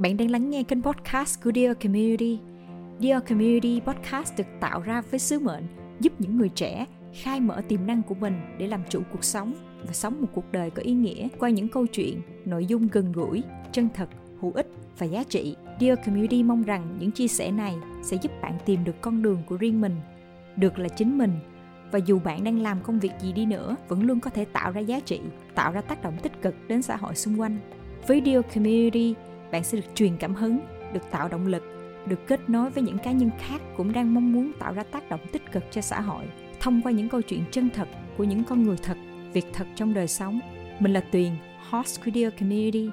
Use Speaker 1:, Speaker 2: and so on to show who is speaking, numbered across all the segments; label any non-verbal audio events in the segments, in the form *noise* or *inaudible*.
Speaker 1: Bạn đang lắng nghe kênh podcast của Dear Community. Dear Community podcast được tạo ra với sứ mệnh giúp những người trẻ khai mở tiềm năng của mình để làm chủ cuộc sống và sống một cuộc đời có ý nghĩa qua những câu chuyện, nội dung gần gũi, chân thật, hữu ích và giá trị. Dear Community mong rằng những chia sẻ này sẽ giúp bạn tìm được con đường của riêng mình, được là chính mình và dù bạn đang làm công việc gì đi nữa vẫn luôn có thể tạo ra giá trị, tạo ra tác động tích cực đến xã hội xung quanh. Với Dear Community, bạn sẽ được truyền cảm hứng, được tạo động lực, được kết nối với những cá nhân khác cũng đang mong muốn tạo ra tác động tích cực cho xã hội thông qua những câu chuyện chân thật của những con người thật, việc thật trong đời sống. Mình là Tuyền, host của Dear Community.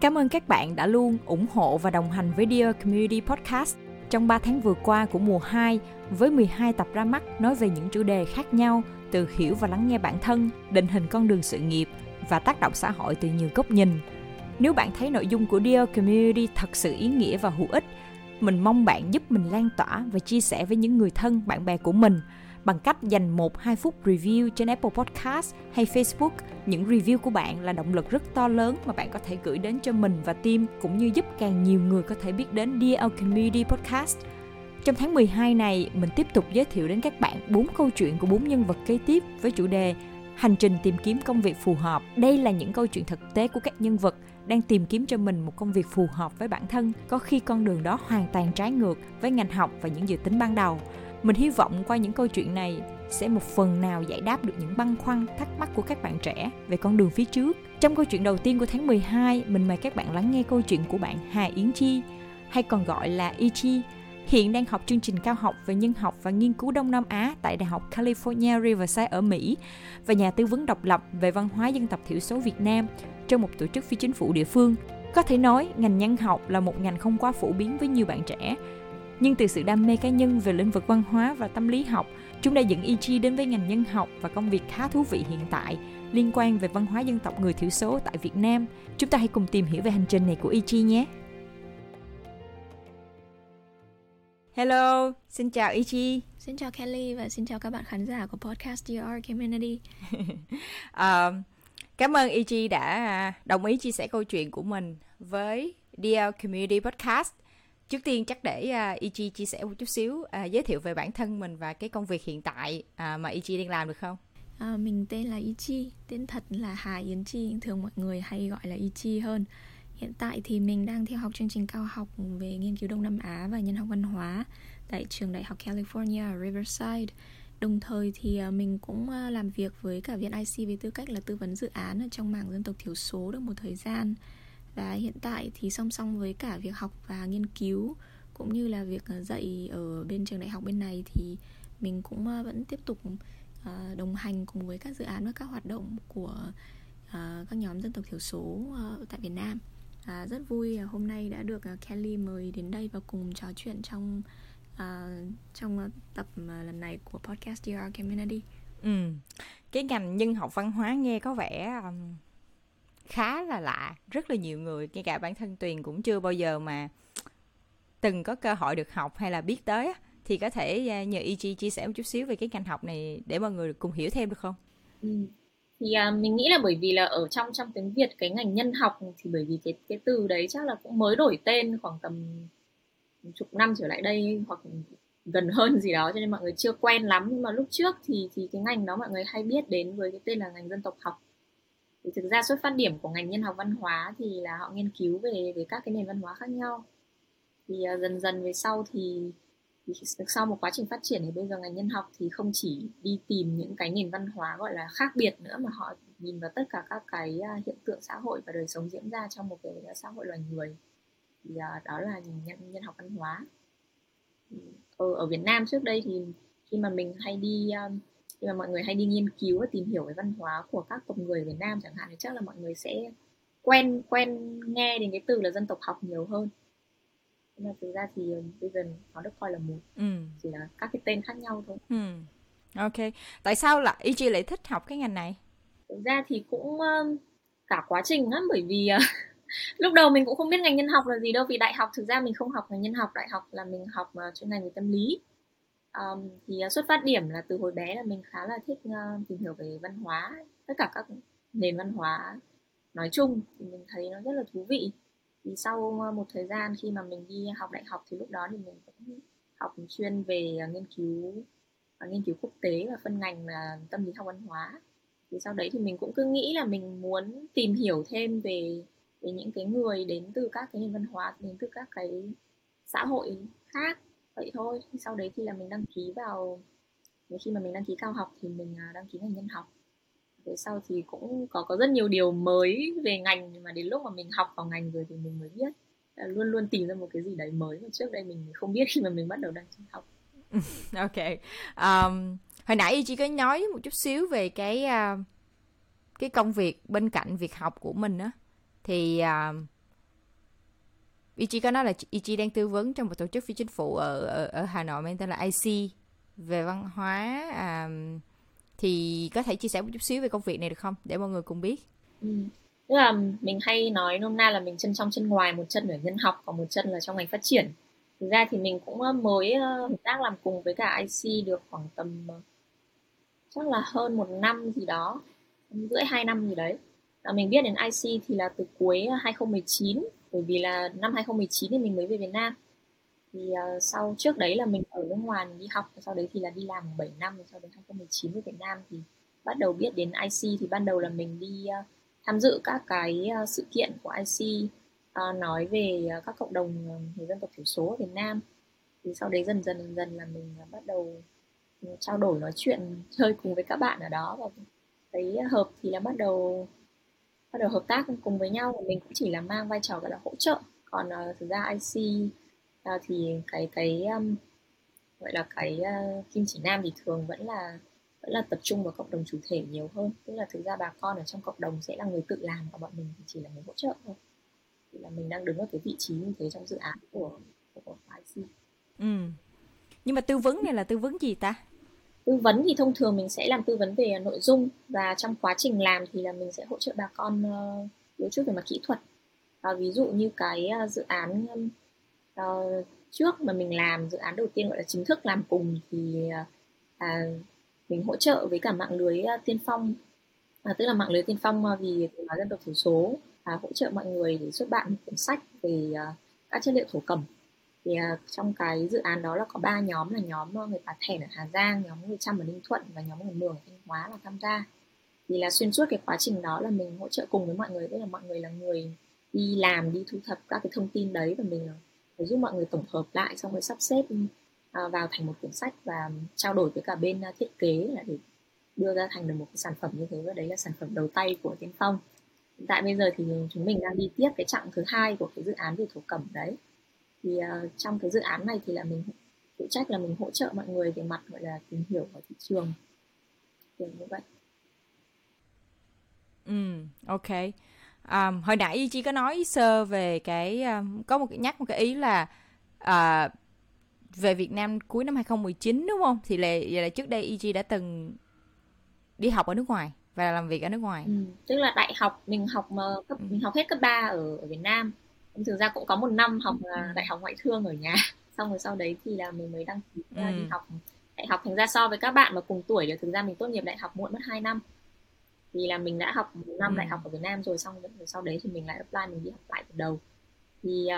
Speaker 1: Cảm ơn các bạn đã luôn ủng hộ và đồng hành với Dear Community Podcast trong 3 tháng vừa qua của mùa 2 với 12 tập ra mắt nói về những chủ đề khác nhau từ hiểu và lắng nghe bản thân, định hình con đường sự nghiệp và tác động xã hội từ nhiều góc nhìn. Nếu bạn thấy nội dung của Dear Community thật sự ý nghĩa và hữu ích, mình mong bạn giúp mình lan tỏa và chia sẻ với những người thân, bạn bè của mình bằng cách dành 1-2 phút review trên Apple Podcast hay Facebook. Những review của bạn là động lực rất to lớn mà bạn có thể gửi đến cho mình và team cũng như giúp càng nhiều người có thể biết đến Dear Community Podcast. Trong tháng 12 này, mình tiếp tục giới thiệu đến các bạn bốn câu chuyện của bốn nhân vật kế tiếp với chủ đề hành trình tìm kiếm công việc phù hợp. Đây là những câu chuyện thực tế của các nhân vật đang tìm kiếm cho mình một công việc phù hợp với bản thân, có khi con đường đó hoàn toàn trái ngược với ngành học và những dự tính ban đầu. Mình hy vọng qua những câu chuyện này sẽ một phần nào giải đáp được những băn khoăn, thắc mắc của các bạn trẻ về con đường phía trước. Trong câu chuyện đầu tiên của tháng 12, mình mời các bạn lắng nghe câu chuyện của bạn Hà Yến Chi, hay còn gọi là Ichi, hiện đang học chương trình cao học về nhân học và nghiên cứu Đông Nam Á tại Đại học California Riverside ở Mỹ và nhà tư vấn độc lập về văn hóa dân tộc thiểu số Việt Nam trong một tổ chức phi chính phủ địa phương. Có thể nói, ngành nhân học là một ngành không quá phổ biến với nhiều bạn trẻ. Nhưng từ sự đam mê cá nhân về lĩnh vực văn hóa và tâm lý học, chúng đã dẫn Ichi đến với ngành nhân học và công việc khá thú vị hiện tại liên quan về văn hóa dân tộc người thiểu số tại Việt Nam. Chúng ta hãy cùng tìm hiểu về hành trình này của Ichi nhé. Hello, xin chào Ichi.
Speaker 2: Xin chào Kelly và xin chào các bạn khán giả của podcast DR Community.
Speaker 1: uh, *laughs* cảm ơn Ichi đã đồng ý chia sẻ câu chuyện của mình với DR Community Podcast. Trước tiên chắc để uh, Ichi chia sẻ một chút xíu uh, giới thiệu về bản thân mình và cái công việc hiện tại uh, mà Ichi đang làm được không?
Speaker 2: À, mình tên là Ichi, tên thật là Hà Yến Chi, thường mọi người hay gọi là Ichi hơn. Hiện tại thì mình đang theo học chương trình cao học về nghiên cứu Đông Nam Á và nhân học văn hóa tại trường đại học California Riverside. Đồng thời thì à, mình cũng à, làm việc với cả viện IC với tư cách là tư vấn dự án ở trong mảng dân tộc thiểu số được một thời gian. Và hiện tại thì song song với cả việc học và nghiên cứu cũng như là việc à, dạy ở bên trường đại học bên này thì mình cũng vẫn tiếp tục đồng hành cùng với các dự án và các hoạt động của các nhóm dân tộc thiểu số tại Việt Nam à, rất vui hôm nay đã được uh, Kelly mời đến đây và cùng trò chuyện trong uh, trong uh, tập uh, lần này của podcast DR Community.
Speaker 1: Ừ. Cái ngành nhân học văn hóa nghe có vẻ um, khá là lạ, rất là nhiều người, ngay cả bản thân Tuyền cũng chưa bao giờ mà từng có cơ hội được học hay là biết tới thì có thể nhờ EG chia sẻ một chút xíu về cái ngành học này để mọi người cùng hiểu thêm được không?
Speaker 3: Ừ thì à, mình nghĩ là bởi vì là ở trong trong tiếng Việt cái ngành nhân học thì bởi vì cái cái từ đấy chắc là cũng mới đổi tên khoảng tầm chục năm trở lại đây hoặc gần hơn gì đó cho nên mọi người chưa quen lắm. Nhưng mà lúc trước thì thì cái ngành đó mọi người hay biết đến với cái tên là ngành dân tộc học. Thì thực ra xuất phát điểm của ngành nhân học văn hóa thì là họ nghiên cứu về về các cái nền văn hóa khác nhau. Thì à, dần dần về sau thì thì sau một quá trình phát triển thì bây giờ ngành nhân học thì không chỉ đi tìm những cái nền văn hóa gọi là khác biệt nữa mà họ nhìn vào tất cả các cái à, hiện tượng xã hội và đời sống diễn ra trong một cái à, xã hội loài người. Thì à, đó là nhân, nhân học văn hóa. Ừ, ở, ở Việt Nam trước đây thì khi mà mình hay đi khi mà mọi người hay đi nghiên cứu và tìm hiểu về văn hóa của các tộc người Việt Nam chẳng hạn thì chắc là mọi người sẽ quen quen nghe đến cái từ là dân tộc học nhiều hơn nhưng mà thực ra thì ờ, bây giờ nó được coi là một ừ. chỉ là các cái tên khác nhau thôi.
Speaker 1: Ừ. ok. Tại sao lại y lại thích học cái ngành này?
Speaker 3: Thực ra thì cũng cả quá trình lắm bởi vì ờ, *laughs* lúc đầu mình cũng không biết ngành nhân học là gì đâu vì đại học thực ra mình không học ngành nhân học đại học là mình học chuyên ngành về tâm lý. Um, thì xuất phát điểm là từ hồi bé là mình khá là thích uh, tìm hiểu về văn hóa tất cả các nền văn hóa nói chung thì mình thấy nó rất là thú vị thì sau ờ, một thời gian khi mà mình đi học đại học thì lúc đó thì mình cũng học chuyên về ờ, nghiên cứu ờ, nghiên cứu quốc tế và phân ngành là tâm lý học văn hóa. Thì sau đấy thì mình cũng cứ nghĩ là mình muốn tìm hiểu thêm về về những cái người đến từ các cái nền văn hóa, đến từ các cái xã hội khác, vậy thôi. Sau đấy thì là mình đăng ký vào, khi mà mình đăng ký cao học thì mình đăng ký ngành nhân học về sau thì cũng có có rất nhiều điều mới về ngành nhưng mà đến lúc mà mình học vào ngành rồi thì mình mới biết. Luôn luôn tìm ra một cái gì đấy mới mà trước đây mình không biết *laughs* khi mà mình bắt đầu đang học. *laughs*
Speaker 1: Ok. Um, hồi nãy chị có nói một chút xíu về cái uh, cái công việc bên cạnh việc học của mình á. Thì à, uh, Ichi có nói là Ichi đang tư vấn trong một tổ chức phi chính phủ ở ở, ở Hà Nội mang tên là IC về văn hóa um, thì có thể chia sẻ một chút xíu về công việc này được không? Để mọi người cùng biết.
Speaker 3: Ừ. tức là mình hay nói nôm na là mình chân trong chân ngoài, một chân ở nhân học còn một chân là trong ngành phát triển. Thực ra thì mình cũng mới hợp tác làm cùng với cả IC được khoảng tầm ờ, chắc là hơn một năm gì đó rưỡi hai năm gì đấy. Và mình biết đến IC thì là từ cuối 2019 bởi vì là năm 2019 thì mình mới về Việt Nam thì uh, sau trước đấy là mình ở nước ngoài mình đi học sau đấy thì là đi làm 7 năm rồi sau đến 2019 về Việt Nam thì bắt đầu biết đến IC thì ban đầu là mình đi uh, tham dự các cái uh, sự kiện của IC uh, nói về uh, các cộng đồng người dân tộc thiểu số ở Việt Nam. Thì sau đấy dần dần dần dần là mình uh, bắt đầu ừ, trao đổi nói chuyện *laughs* chơi cùng với các bạn ở đó. Và thấy hợp thì là bắt đầu bắt đầu hợp tác cùng với nhau và mình cũng chỉ là mang vai trò gọi là hỗ trợ. Còn uh, thực ra IC uh, thì cái cái um, gọi là cái uh, kim chỉ nam thì thường vẫn là vẫn là tập trung vào cộng đồng chủ thể nhiều hơn tức là thực ra bà con ở trong cộng đồng sẽ là người tự làm và bọn mình thì chỉ là người hỗ trợ thôi thì là mình đang đứng ở cái vị trí như thế trong dự án của của IC.
Speaker 1: Ừ. Nhưng mà tư vấn này là tư vấn gì ta?
Speaker 3: tư vấn thì thông thường mình sẽ làm tư vấn về nội dung và trong quá trình làm thì là mình sẽ hỗ trợ bà con uh, đôi chút về mặt kỹ thuật uh, ví dụ như cái uh, dự án uh, trước mà mình làm dự án đầu tiên gọi là chính thức làm cùng thì uh, mình hỗ trợ với cả mạng lưới uh, tiên phong. Uh, tức là mạng lưới tiên phong uh, vì nói dân tộc thiểu số uh, hỗ trợ mọi người để xuất bản một cuốn sách về uh, các chất liệu thổ cẩm. Thì uh, trong cái dự án đó là có ba nhóm là nhóm người Bà Thẻn ở Hà Giang nhóm người Trăm ở Ninh Thuận và nhóm người Mường ở Thanh Hóa là tham gia. Thì là xuyên suốt cái quá trình đó là mình hỗ trợ cùng với mọi người tức là mọi người là người đi làm đi thu thập các cái thông tin đấy và mình để giúp mọi người tổng hợp lại xong rồi sắp xếp ờ, vào thành một cuốn sách và trao đổi với cả bên ờ, thiết kế là để đưa ra thành được một cái sản phẩm như thế. Và đấy là sản phẩm đầu tay của Tiên Phong. Hiện tại bây giờ thì chúng mình đang đi tiếp cái chặng thứ hai của cái dự án về thổ cẩm đấy. Thì uh, trong cái dự án này thì là mình phụ trách là mình hỗ trợ mọi người về mặt gọi là tìm hiểu ở thị trường. Kiểu như vậy.
Speaker 1: Ừ ok um, hồi nãy chị có nói sơ về cái có một cái nhắc một cái ý là uh, về Việt Nam cuối năm 2019 đúng không? Thì là, là trước đây EG đã từng đi học ở nước ngoài và làm việc ở nước ngoài.
Speaker 3: Ừ, tức là đại học mình học mà cấp ừ. mình học hết cấp 3 ở, ở Việt Nam thực ra cũng có một năm học ừ. đại học ngoại thương ở nhà *laughs* xong rồi sau đấy thì là mình mới đăng ký ừ. đi học đại học thành ra so với các bạn mà cùng tuổi thì thực ra mình tốt nghiệp đại học muộn mất 2 năm vì là mình đã học một năm ừ. đại học ở Việt Nam rồi xong rồi sau đấy thì mình lại apply mình đi học lại từ đầu. Thì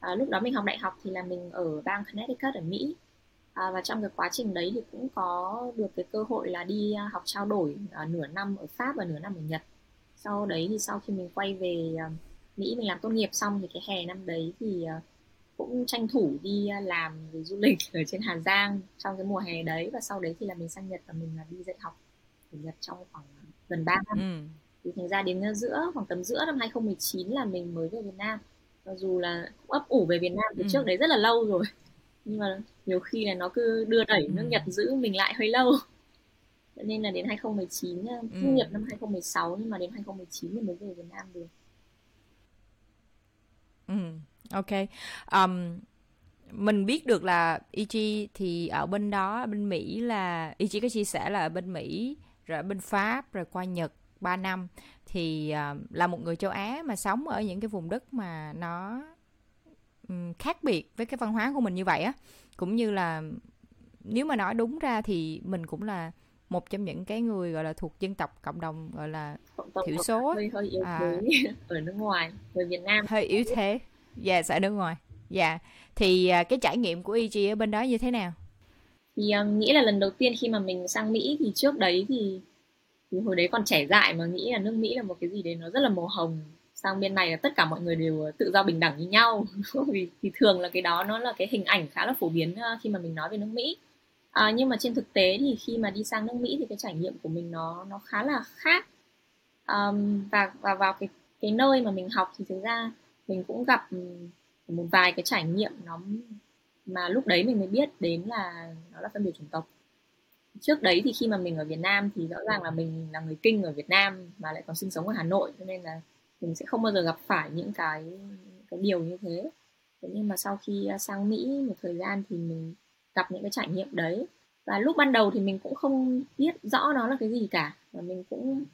Speaker 3: à, lúc đó mình học đại học thì là mình ở bang Connecticut ở Mỹ. À, và trong cái quá trình đấy thì cũng có được cái cơ hội là đi học trao đổi à, nửa năm ở Pháp và nửa năm ở Nhật. Sau đấy thì sau khi mình quay về à, Mỹ mình làm tốt nghiệp xong thì cái hè năm đấy thì ờ, cũng tranh thủ đi ờ, làm về du lịch ở trên Hà Giang trong cái mùa hè đấy. Và sau đấy thì là mình sang Nhật và mình là đi dạy học ở Nhật trong khoảng gần 3 năm. Ừ. Thì thành ra đến giữa khoảng tầm giữa năm 2019 là mình mới về Việt Nam. Mặc dù là cũng ấp ủ về Việt Nam từ ừ. trước đấy rất là lâu rồi. *laughs* Nhưng mà nhiều khi là nó cứ đưa đẩy nước ừ. Nhật giữ mình lại hơi lâu. nên là đến 2019 ờ, ừ. nghiệp năm 2016 nhưng mà đến 2019 thì mới về Việt Nam được.
Speaker 1: Ừ, ok. Um, mình biết được là Ichi thì ở bên đó bên Mỹ là Ichi có chia sẻ là ở bên Mỹ rồi ở bên Pháp rồi qua Nhật 3 năm. Thì uh, là một người châu Á mà sống ở những cái vùng đất mà nó um, khác biệt với cái văn hóa của mình như vậy á. Cũng như là nếu mà nói đúng ra thì mình cũng là một trong những cái người gọi là thuộc dân tộc cộng đồng gọi là thiểu
Speaker 3: số hơi hơi yếu à, thế *laughs* ở nước ngoài người Việt Nam.
Speaker 1: Hơi yếu thế. Dạ yeah, ở nước ngoài. Dạ. Yeah. thì uh, cái trải nghiệm của EG ở bên đó như thế nào
Speaker 3: thì um, nghĩ là lần đầu tiên khi mà mình sang Mỹ thì trước đấy thì thì hồi đấy còn trẻ dại mà nghĩ là nước Mỹ là một cái gì đấy nó rất là màu hồng. Sang bên này là tất cả mọi người đều ờ, tự do bình đẳng như nhau. *laughs* Vì thì thường là cái đó nó là cái hình ảnh khá là phổ biến ờ, khi mà mình nói về nước Mỹ. À, nhưng mà trên thực tế thì khi mà đi sang nước Mỹ thì cái trải nghiệm của mình nó nó khá là khác. Um, và và vào cái cái nơi mà mình học thì thực ra mình cũng gặp một vài cái trải nghiệm nó mà lúc đấy mình mới biết đến là nó là phân biệt chủng tộc. Trước đấy thì khi mà mình ở Việt Nam thì rõ ràng là mình là người kinh ở Việt Nam mà lại còn sinh sống ở Hà Nội cho nên là mình sẽ không bao giờ gặp phải những cái cái điều như thế. Thế nhưng mà sau khi à, sang Mỹ một thời gian thì mình gặp những cái trải nghiệm đấy. Và lúc ban đầu thì mình cũng không biết rõ nó là cái gì cả và mình cũng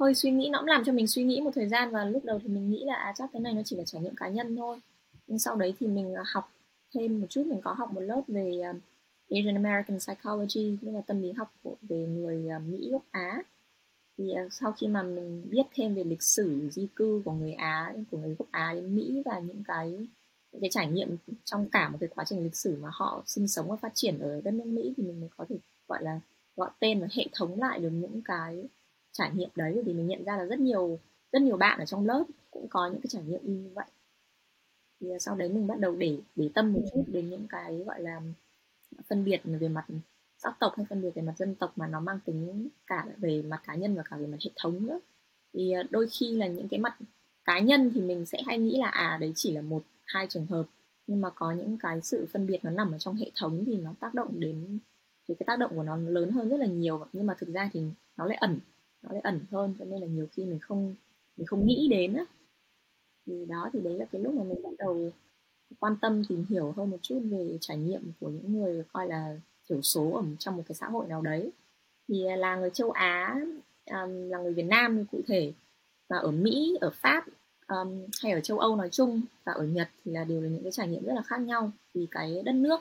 Speaker 3: hơi suy nghĩ nó cũng làm cho mình suy nghĩ một thời gian và lúc đầu thì mình nghĩ là à, chắc cái này nó chỉ là trải nghiệm cá nhân thôi. Nhưng sau đấy thì mình à, học thêm một chút mình có học một lớp về um, Asian American Psychology tức là tâm lý học của về người uh, Mỹ gốc Á. Thì uh, sau khi mà mình biết thêm về lịch sử di cư của người Á của người gốc Á đến Mỹ và những cái những cái trải nghiệm trong cả một cái quá trình lịch sử mà họ sinh sống và phát triển ở đất nước Mỹ thì mình mới có thể gọi là gọi tên và hệ thống lại được những cái trải nghiệm đấy. Thì mình nhận ra là rất nhiều rất nhiều bạn ở trong lớp cũng có những cái trải nghiệm như vậy thì sau đấy mình bắt đầu để để tâm một chút đến những cái gọi là phân biệt về mặt sắc tộc hay phân biệt về mặt dân tộc mà nó mang tính cả về mặt cá nhân và cả về mặt hệ thống nữa. Thì à, đôi khi là những cái mặt cá nhân thì mình sẽ hay nghĩ là à đấy chỉ là một hai trường hợp. Nhưng mà có những cái sự phân biệt nó nằm ở trong hệ thống thì nó tác động đến thì cái tác động của nó lớn hơn rất là nhiều. Nhưng mà thực ra thì nó lại ẩn nó lại ẩn hơn. Cho nên là nhiều khi mình không mình không nghĩ đến á thì đó thì đấy là cái lúc mà mình bắt đầu quan tâm tìm hiểu hơn một chút về trải nghiệm của những người coi là thiểu số ở trong một cái xã hội nào đấy. Thì à, là người châu Á um, là người Việt Nam cụ thể và ở Mỹ ở Pháp um, hay ở châu Âu nói chung và ở Nhật thì là đều là những cái trải nghiệm rất là khác nhau. Vì cái đất nước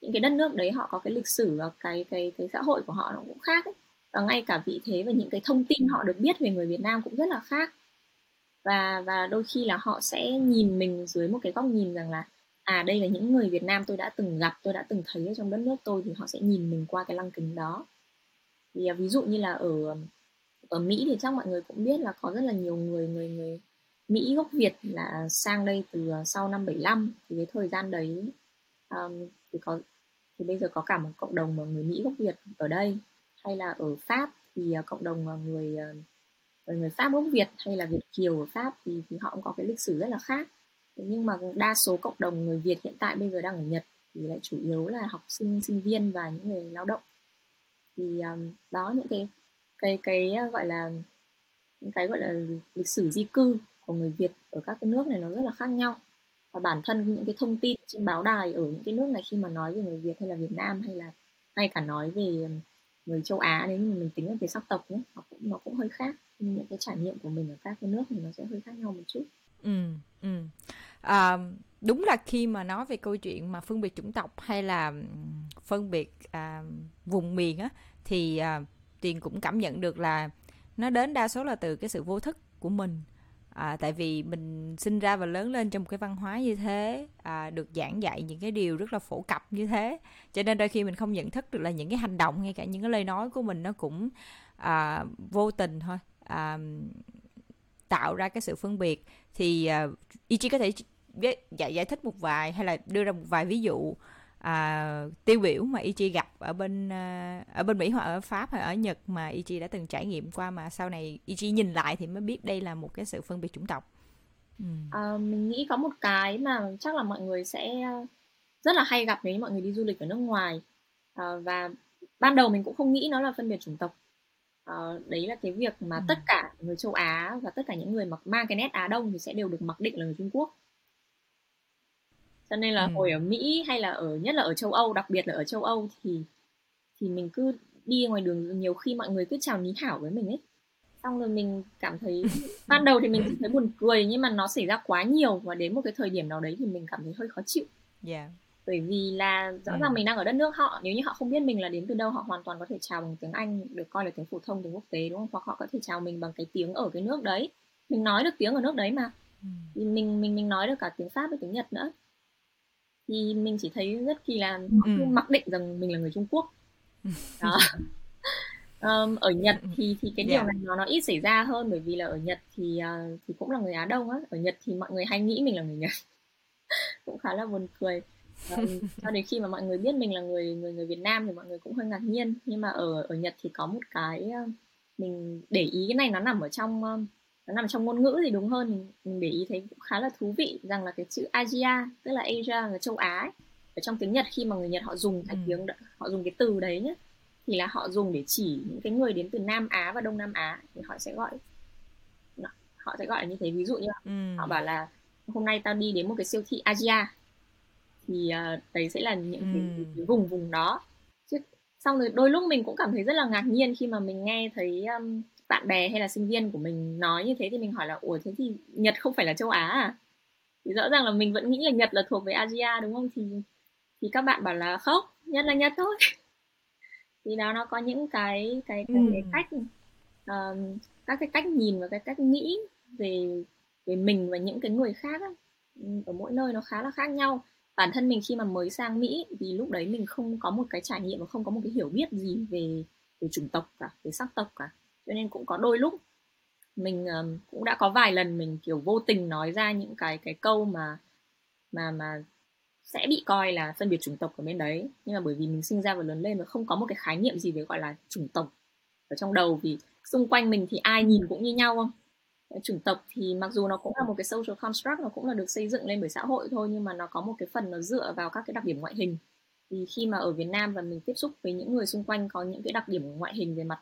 Speaker 3: những cái đất nước đấy họ có cái lịch sử và cái cái cái xã hội của họ nó cũng khác ấy. và ngay cả vị thế và những cái thông tin họ được biết về người Việt Nam cũng rất là khác và và đôi khi là họ sẽ nhìn mình dưới một cái góc nhìn rằng là à đây là những người Việt Nam tôi đã từng gặp tôi đã từng thấy ở trong đất nước tôi thì họ sẽ nhìn mình qua cái lăng kính đó. Thì ví dụ như là ở ở Mỹ thì chắc mọi người cũng biết là có rất là nhiều người người người Mỹ gốc Việt là sang đây từ à, sau năm 75 thì cái thời gian đấy um, thì có thì bây giờ có cả một cộng đồng mà người Mỹ gốc Việt ở đây. Hay là ở Pháp thì à, cộng đồng người à, uh, người Pháp gốc Việt hay là Việt kiều ở Pháp thì thì họ cũng có cái lịch sử rất là khác. Nhưng mà đa số cộng đồng người Việt hiện tại bây giờ đang ở Nhật thì lại chủ yếu là học sinh sinh viên và những người lao động. Thì um, đó những cái cái cái uh, gọi là những cái gọi là lịch sử di cư của người Việt ở các cái nước này nó rất là khác nhau. Và bản thân những cái thông tin trên báo đài ở những cái nước này khi mà nói về người Việt hay là Việt Nam hay là hay cả nói về um, người châu Á nếu mình tính về sắc tộc nhé nó cũng nó cũng hơi khác những cái trải nghiệm của mình ở các cái nước thì nó sẽ hơi khác nhau một chút.
Speaker 1: Ừ ừ. À, đúng là khi mà nói về câu chuyện mà phân biệt chủng tộc hay là ừ, phân biệt à, vùng miền á thì à, tiền cũng cảm nhận được là nó đến đa số là từ cái sự vô thức của mình. À, tại vì mình sinh ra và lớn lên trong một cái văn hóa như thế à, được giảng dạy những cái điều rất là phổ cập như thế. Cho nên đôi khi mình không nhận thức được là những cái hành động ngay cả những cái lời nói của mình nó cũng à, vô tình thôi à, tạo ra cái sự phân biệt thì à, Ichi có thể giải dạ, giải thích một vài hay là đưa ra một vài ví dụ à, tiêu biểu mà Ichi gặp ở bên à, ở bên Mỹ hoặc ở Pháp hay ở Nhật mà Ichi đã từng trải nghiệm qua mà sau này Ichi nhìn lại thì mới biết đây là một cái sự phân biệt chủng tộc.
Speaker 3: Ừ. À, mình nghĩ có một cái mà chắc là mọi người sẽ rất là hay gặp nếu mọi người đi du lịch ở nước ngoài à, và ban đầu mình cũng không nghĩ nó là phân biệt chủng tộc uh, đấy là cái việc mà ừ. tất cả người châu Á và tất cả những người mặc mang cái nét Á Đông thì sẽ đều được mặc định là người Trung Quốc cho nên là ừ. hồi ở Mỹ hay là ở nhất là ở châu Âu đặc biệt là ở châu Âu thì thì mình cứ đi ngoài đường nhiều khi mọi người cứ chào ní hảo với mình ấy xong rồi mình cảm thấy *laughs* ban đầu thì mình thấy buồn cười nhưng mà nó xảy ra quá nhiều và đến một cái thời điểm nào đấy thì mình cảm thấy hơi khó chịu
Speaker 1: yeah.
Speaker 3: Bởi vì là rõ ràng ừ. mình đang ở đất nước họ nếu như họ không biết mình là đến từ đâu họ hoàn toàn có thể chào bằng tiếng Anh được coi là tiếng phổ thông tiếng quốc tế đúng không? Hoặc họ có thể chào mình bằng cái tiếng ở cái nước đấy. Mình nói được tiếng ở nước đấy mà. Ừ. mình mình mình nói được cả tiếng Pháp và tiếng Nhật nữa. Thì mình chỉ thấy rất kỳ là ừ. mặc định rằng mình là người Trung Quốc. *laughs* Đó. Um, ở Nhật thì thì cái điều yeah. này nó nó ít xảy ra hơn bởi vì là ở Nhật thì uh, thì cũng là người Á Đông á. Ở Nhật thì mọi người hay nghĩ mình là người Nhật. *laughs* Cũng khá là buồn cười cho đến khi mà mọi người biết mình là người người người Việt Nam thì mọi người cũng hơi ngạc nhiên nhưng mà ở ở Nhật thì có một cái uh, mình để ý cái này nó nằm ở trong uh, nó nằm trong ngôn ngữ thì đúng hơn mình, mình để ý thấy cũng khá là thú vị rằng là cái chữ Asia tức là Asia là châu Á ấy. ở trong tiếng Nhật khi mà người Nhật họ dùng cái ừ. tiếng họ dùng cái từ đấy nhé thì là họ dùng để chỉ những cái người đến từ Nam Á và Đông Nam Á thì họ sẽ gọi họ sẽ gọi là như thế ví dụ như ừ. họ bảo là hôm nay tao đi đến một cái siêu thị Asia thì uh, đấy sẽ là những ừ. cái, cái vùng vùng đó. Chứ xong rồi đôi lúc mình cũng cảm thấy rất là ngạc nhiên khi mà mình nghe thấy um, bạn bè hay là sinh viên của mình nói như thế thì mình hỏi là ủa thế thì Nhật không phải là châu Á à? Thì rõ ràng là mình vẫn nghĩ là Nhật là thuộc về Asia đúng không? Thì thì các bạn bảo là không Nhật là Nhật thôi. *laughs* Thì đó nó có những cái cái cái, ừ. cái cách um, các cái cách nhìn và cái cách nghĩ về về mình và những cái người khác á, ở mỗi nơi nó khá là khác nhau bản thân mình khi mà mới sang Mỹ vì lúc đấy mình không có một cái trải nghiệm và không có một cái hiểu biết gì về về chủng tộc cả về sắc tộc cả. Cho nên cũng có đôi lúc mình um, cũng đã có vài lần mình kiểu vô tình nói ra những cái cái câu mà mà mà sẽ bị coi là phân biệt chủng tộc ở bên đấy. Nhưng mà bởi vì mình sinh ra và lớn lên và không có một cái khái niệm gì về gọi là chủng tộc ở trong đầu. Vì xung quanh mình thì ai nhìn cũng như nhau không? Chủng tộc thì mặc dù nó cũng là một cái social construct nó cũng là được xây dựng lên bởi xã hội thôi nhưng mà nó có một cái phần nó dựa vào các cái đặc điểm ngoại hình. Thì khi mà ở Việt Nam và mình tiếp xúc với những người xung quanh có những cái đặc điểm ngoại hình về mặt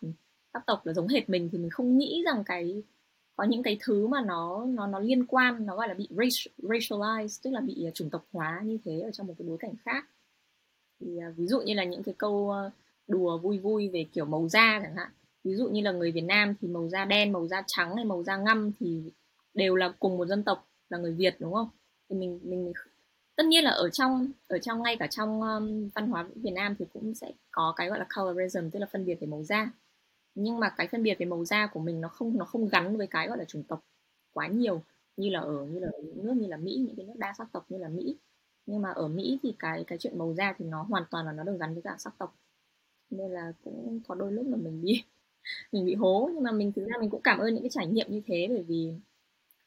Speaker 3: sắc tộc là giống hệt mình thì mình không nghĩ rằng cái có những cái thứ mà nó nó nó liên quan nó gọi là bị racialized tức là bị chủng tộc hóa như thế ở trong một cái bối cảnh khác. Thì uh, ví dụ như là những cái câu uh, đùa vui vui về kiểu màu da chẳng hạn ví dụ như là người Việt Nam thì màu da đen màu da trắng hay màu da ngăm thì đều là cùng một dân tộc là người Việt đúng không? Thì mình mình tất nhiên là ở trong ở trong ngay cả trong um, văn hóa Việt Nam thì cũng sẽ có cái gọi là colorism tức là phân biệt về màu da. Nhưng mà cái phân biệt về màu da của mình nó không nó không gắn với cái gọi là chủng tộc quá nhiều như là ở như là ở những nước như là Mỹ những cái nước đa sắc tộc như là Mỹ. Nhưng mà ở Mỹ thì cái cái chuyện màu da thì nó hoàn toàn là nó được gắn với cả sắc tộc. Nên là cũng có đôi lúc mà mình bị mình bị hố. Nhưng mà mình, thực ra mình cũng cảm ơn những cái trải nghiệm như thế, bởi vì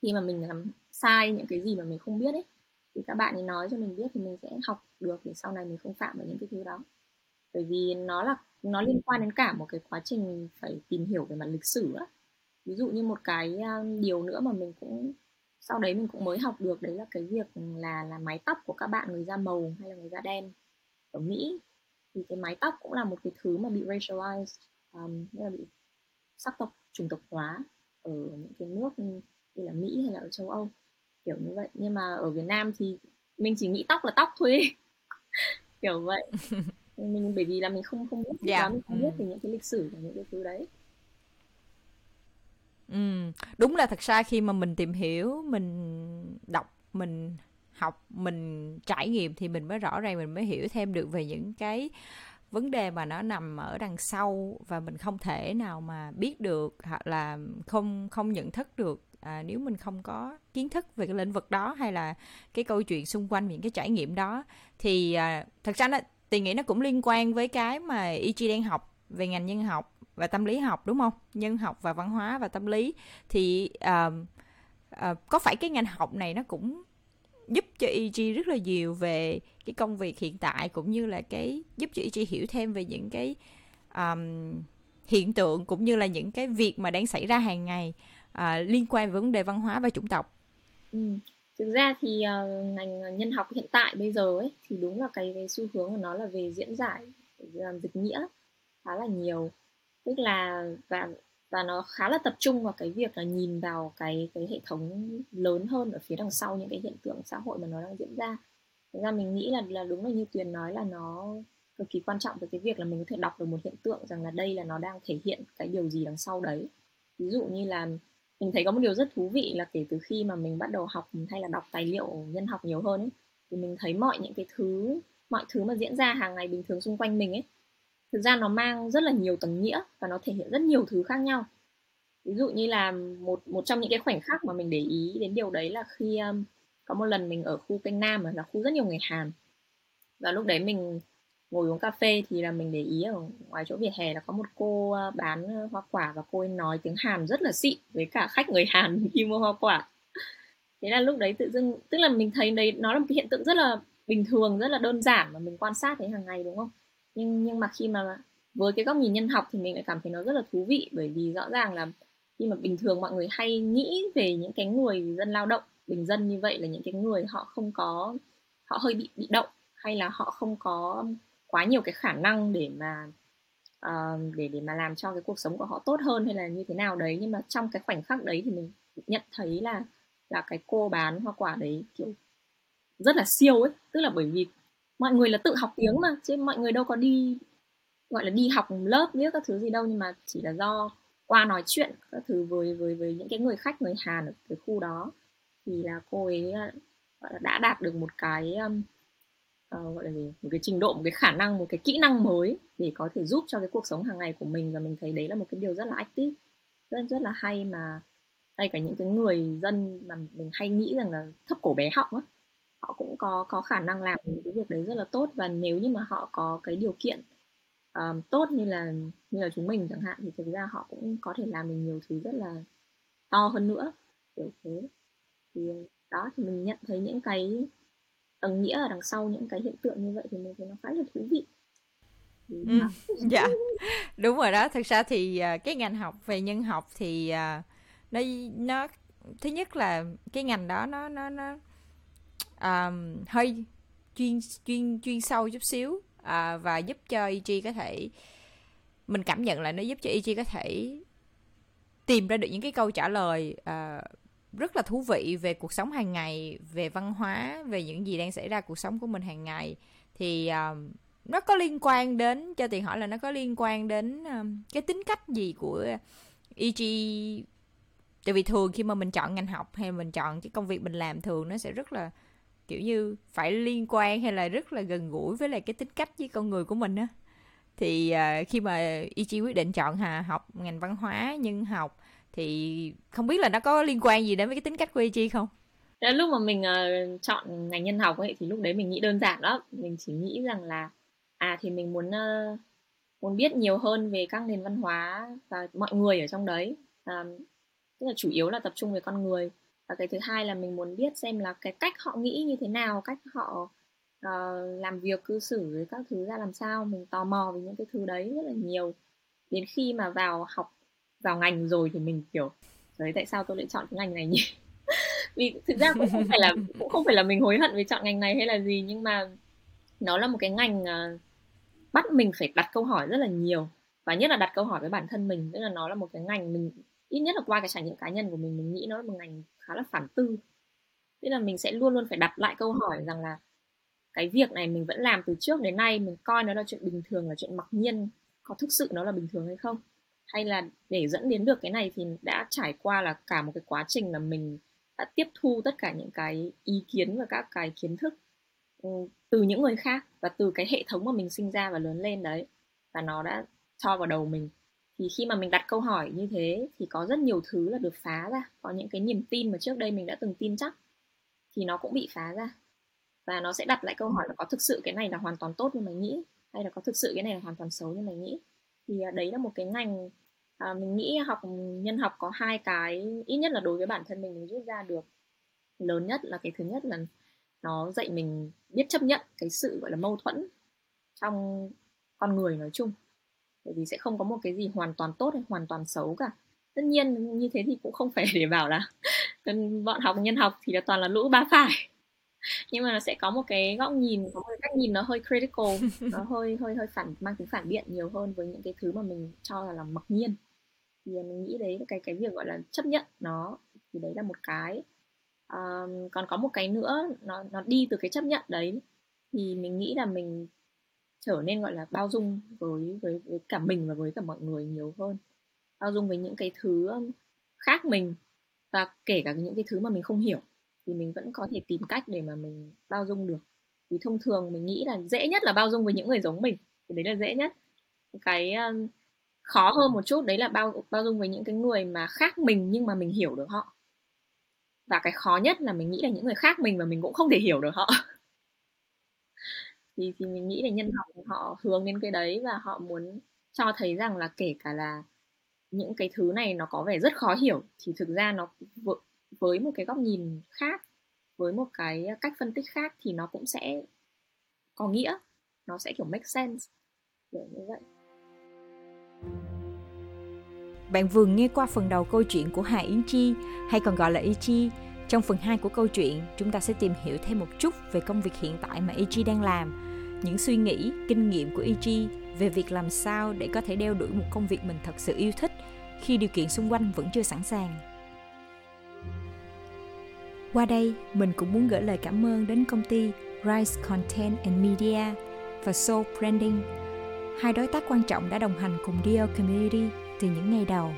Speaker 3: khi mà mình làm sai những cái gì mà mình không biết ấy, thì các bạn ấy nói cho mình biết thì mình sẽ học được để sau này mình không phạm vào những cái thứ đó. Bởi vì nó là, nó liên quan đến cả một cái quá trình phải tìm hiểu về mặt lịch sử á. Ví dụ như một cái điều nữa mà mình cũng, sau đấy mình cũng mới học được, đấy là cái việc là là mái tóc của các bạn người da màu hay là người da đen ở Mỹ. Thì cái mái tóc cũng là một cái thứ mà bị racialized um, là bị sắc tộc chủng tộc hóa ở những cái nước như là Mỹ hay là ở châu Âu kiểu như vậy nhưng mà ở Việt Nam thì mình chỉ nghĩ tóc là tóc thôi *laughs* kiểu vậy *laughs* mình bởi vì là mình không không biết yeah. Dạ. mình không biết về những cái lịch sử và những cái thứ đấy
Speaker 1: Ừ, đúng là thật ra khi mà mình tìm hiểu, mình đọc, mình học, mình trải nghiệm thì mình mới rõ ràng mình mới hiểu thêm được về những cái vấn đề mà nó nằm ở đằng sau và mình không thể nào mà biết được hoặc là không không nhận thức được à, nếu mình không có kiến thức về cái lĩnh vực đó hay là cái câu chuyện xung quanh những cái trải nghiệm đó thì à, thật ra nó thì nghĩ nó cũng liên quan với cái mà EG đang học về ngành nhân học và tâm lý học đúng không? Nhân học và văn hóa và tâm lý thì à, à, có phải cái ngành học này nó cũng giúp cho EG rất là nhiều về cái công việc hiện tại cũng như là cái giúp cho EG hiểu thêm về những cái um, hiện tượng cũng như là những cái việc mà đang xảy ra hàng ngày uh, liên quan với vấn đề văn hóa và chủng tộc.
Speaker 3: Ừ thực ra thì uh, ngành nhân học hiện tại bây giờ ấy thì đúng là cái, cái xu hướng của nó là về diễn giải làm dịch nghĩa khá là nhiều tức là và và nó khá là tập trung vào cái việc là nhìn vào cái cái hệ thống lớn hơn ở phía đằng sau những cái hiện tượng xã hội mà nó đang diễn ra. Thực ra mình nghĩ là là đúng là như tuyền nói là nó cực kỳ quan trọng về cái việc là mình có thể đọc được một hiện tượng rằng là đây là nó đang thể hiện cái điều gì đằng sau đấy. Ví dụ như là mình thấy có một điều rất thú vị là kể từ khi mà mình bắt đầu học hay là đọc tài liệu nhân học nhiều hơn ấy, thì mình thấy mọi những cái thứ, mọi thứ mà diễn ra hàng ngày bình thường xung quanh mình ấy thực ra nó mang rất là nhiều tầng nghĩa và nó thể hiện rất nhiều thứ khác nhau. Ví dụ như là một một trong những cái khoảnh khắc mà mình để ý đến điều đấy là khi um, có một lần mình ở khu kênh nam là khu rất nhiều người hàn. Và lúc đấy mình ngồi uống cà phê thì là mình để ý ở ngoài chỗ vỉa hè là có một cô uh, bán hoa quả và cô ấy nói tiếng hàn rất là xịn với cả khách người hàn *laughs* khi mua hoa quả. Thế là lúc đấy tự dưng tức là mình thấy đấy nó là một cái hiện tượng rất là bình thường rất là đơn giản mà mình quan sát thấy hàng ngày đúng không? Nhưng nhưng mà khi mà với cái góc nhìn nhân học thì mình lại cảm thấy nó rất là thú vị. Bởi vì rõ ràng là khi mà bình thường mọi người hay nghĩ về những cái người dân lao động bình dân như vậy là những cái người họ không có họ hơi bị bị động hay là họ không có quá nhiều cái khả năng để mà uh, để để mà làm cho cái cuộc sống của họ tốt hơn hay là như thế nào đấy. Nhưng mà trong cái khoảnh khắc đấy thì mình nhận thấy là là cái cô bán hoa quả đấy kiểu rất là siêu ấy. Tức là bởi vì mọi người là tự học tiếng mà chứ mọi người đâu có đi gọi là đi học lớp viết các thứ gì đâu nhưng mà chỉ là do qua nói chuyện các thứ với với với những cái người khách người Hàn ở cái khu đó. Thì là cô ấy ờ, gọi là đã đạt được một cái um, uh, gọi là gì một cái trình độ một cái khả năng một cái kỹ năng mới để có thể giúp cho cái cuộc sống hàng ngày của mình. Và mình thấy đấy là một cái điều rất là active rất rất là hay mà hay cả những cái người dân mà mình hay nghĩ rằng là thấp cổ bé họng á họ cũng có có khả năng làm cái việc đấy rất là tốt và nếu như mà họ có cái điều kiện um, tốt như là như là chúng mình chẳng hạn thì thực ra họ cũng có thể làm được nhiều thứ rất là to hơn nữa kiểu thế. Thì đó thì mình nhận thấy những cái tầng nghĩa ở đằng sau những cái hiện tượng như vậy thì mình thấy nó khá là thú vị.
Speaker 1: Ừ, *laughs* dạ. Đúng rồi đó thực ra thì uh, cái ngành học về nhân học thì uh, nó nó thứ nhất là cái ngành đó nó nó nó um, hơi chuyên chuyên chuyên sâu chút xíu uh, và giúp cho EG có thể mình cảm nhận là nó giúp cho EG có thể tìm ra được những cái câu trả lời uh, rất là thú vị về cuộc sống hàng ngày về văn hóa về những gì đang xảy ra cuộc sống của mình hàng ngày. Thì um, nó có liên quan đến cho tiền hỏi là nó có liên quan đến um, cái tính cách gì của EG tại vì thường khi mà mình chọn ngành học hay mình chọn cái công việc mình làm thường nó sẽ rất là kiểu như phải liên quan hay là rất là gần gũi với lại cái tính cách với con người của mình á. Thì uh, khi mà Ichi quyết định chọn hà học ngành văn hóa nhân học thì không biết là nó có liên quan gì đến với cái tính cách của Ichi không?
Speaker 3: Đến lúc mà mình uh, chọn ngành nhân học ấy thì lúc đấy mình nghĩ đơn giản lắm. Mình chỉ nghĩ rằng là à thì mình muốn uh, muốn biết nhiều hơn về các nền văn hóa và mọi người ở trong đấy. Uh, tức là chủ yếu là tập trung về con người và cái thứ hai là mình muốn biết xem là cái cách họ nghĩ như thế nào cách họ uh, làm việc cư xử với các thứ ra làm sao. Mình tò mò về những cái thứ đấy rất là nhiều. Đến khi mà vào học vào ngành rồi thì mình kiểu đấy tại sao tôi lại chọn cái ngành này nhỉ? *laughs* Vì thực ra cũng không phải là cũng không phải là mình hối hận vì chọn ngành này hay là gì nhưng mà nó là một cái ngành uh, bắt mình phải đặt câu hỏi rất là nhiều. Và nhất là đặt câu hỏi với bản thân mình tức là nó là một cái ngành mình ít nhất là qua cái trải nghiệm cá nhân của mình mình nghĩ nó là một ngành khá là phản tư. Tức là mình sẽ luôn luôn phải đặt lại câu hỏi rằng là cái việc này mình vẫn làm từ trước đến nay, mình coi nó là chuyện bình thường, là chuyện mặc nhiên, có thực sự nó là bình thường hay không? Hay là để dẫn đến được cái này thì đã trải qua là cả một cái quá trình là mình đã tiếp thu tất cả những cái ý kiến và các cái kiến thức ừ, từ những người khác và từ cái hệ thống mà mình sinh ra và lớn lên đấy. Và nó đã cho vào đầu mình thì khi mà mình đặt câu hỏi như thế thì có rất nhiều thứ là được phá ra. Có những cái niềm tin mà trước đây mình đã từng tin chắc thì nó cũng bị phá ra. Và nó sẽ đặt lại câu hỏi là có thực sự cái này là hoàn toàn tốt như mày nghĩ hay là có thực sự cái này là hoàn toàn xấu như mày nghĩ? Thì à, đấy là một cái ngành à, mình nghĩ học nhân học có hai cái ít nhất là đối với bản thân mình mình rút ra được lớn nhất là cái thứ nhất là nó dạy mình biết chấp nhận cái sự gọi là mâu thuẫn trong con người nói chung bởi vì sẽ không có một cái gì hoàn toàn tốt hay hoàn toàn xấu cả. Tất nhiên như thế thì cũng không phải *laughs* để bảo là bọn học nhân học thì là toàn là lũ ba phải. Nhưng mà nó sẽ có một cái góc nhìn có một cái cách nhìn nó hơi critical *laughs* nó hơi hơi hơi phản mang tính phản biện nhiều hơn với những cái thứ mà mình cho là là mặc nhiên. Thì mình nghĩ đấy cái cái việc gọi là chấp nhận nó thì đấy là một cái. Um, còn có một cái nữa nó nó đi từ cái chấp nhận đấy thì mình nghĩ là mình trở nên, gọi là, bao dung với với với cả mình và với cả mọi người nhiều hơn. Bao dung với những cái thứ khác mình và kể cả những cái thứ mà mình không hiểu thì mình vẫn có thể tìm cách để mà mình bao dung được. Vì thông thường mình nghĩ là dễ nhất là bao dung với những người giống mình, thì đấy là dễ nhất. Cái khó hơn một chút đấy là bao bao dung với những cái người mà khác mình nhưng mà mình hiểu được họ. Và cái khó nhất là mình nghĩ là những người khác mình mà mình cũng không thể hiểu được họ. *laughs* thì thì mình nghĩ là nhân học họ hướng đến cái đấy và họ muốn cho thấy rằng là kể cả là những cái thứ này nó có vẻ rất khó hiểu thì thực ra nó với một cái góc nhìn khác với một cái cách phân tích khác thì nó cũng sẽ có nghĩa nó sẽ kiểu make sense kiểu như vậy
Speaker 1: bạn vừa nghe qua phần đầu câu chuyện của Hà Yến Chi hay còn gọi là Y Chi. Trong phần 2 của câu chuyện, chúng ta sẽ tìm hiểu thêm một chút về công việc hiện tại mà Y Chi đang làm, những suy nghĩ, kinh nghiệm của EG về việc làm sao để có thể đeo đuổi một công việc mình thật sự yêu thích khi điều kiện xung quanh vẫn chưa sẵn sàng. Qua đây, mình cũng muốn gửi lời cảm ơn đến công ty Rise Content and Media và Soul Branding, hai đối tác quan trọng đã đồng hành cùng Dear Community từ những ngày đầu.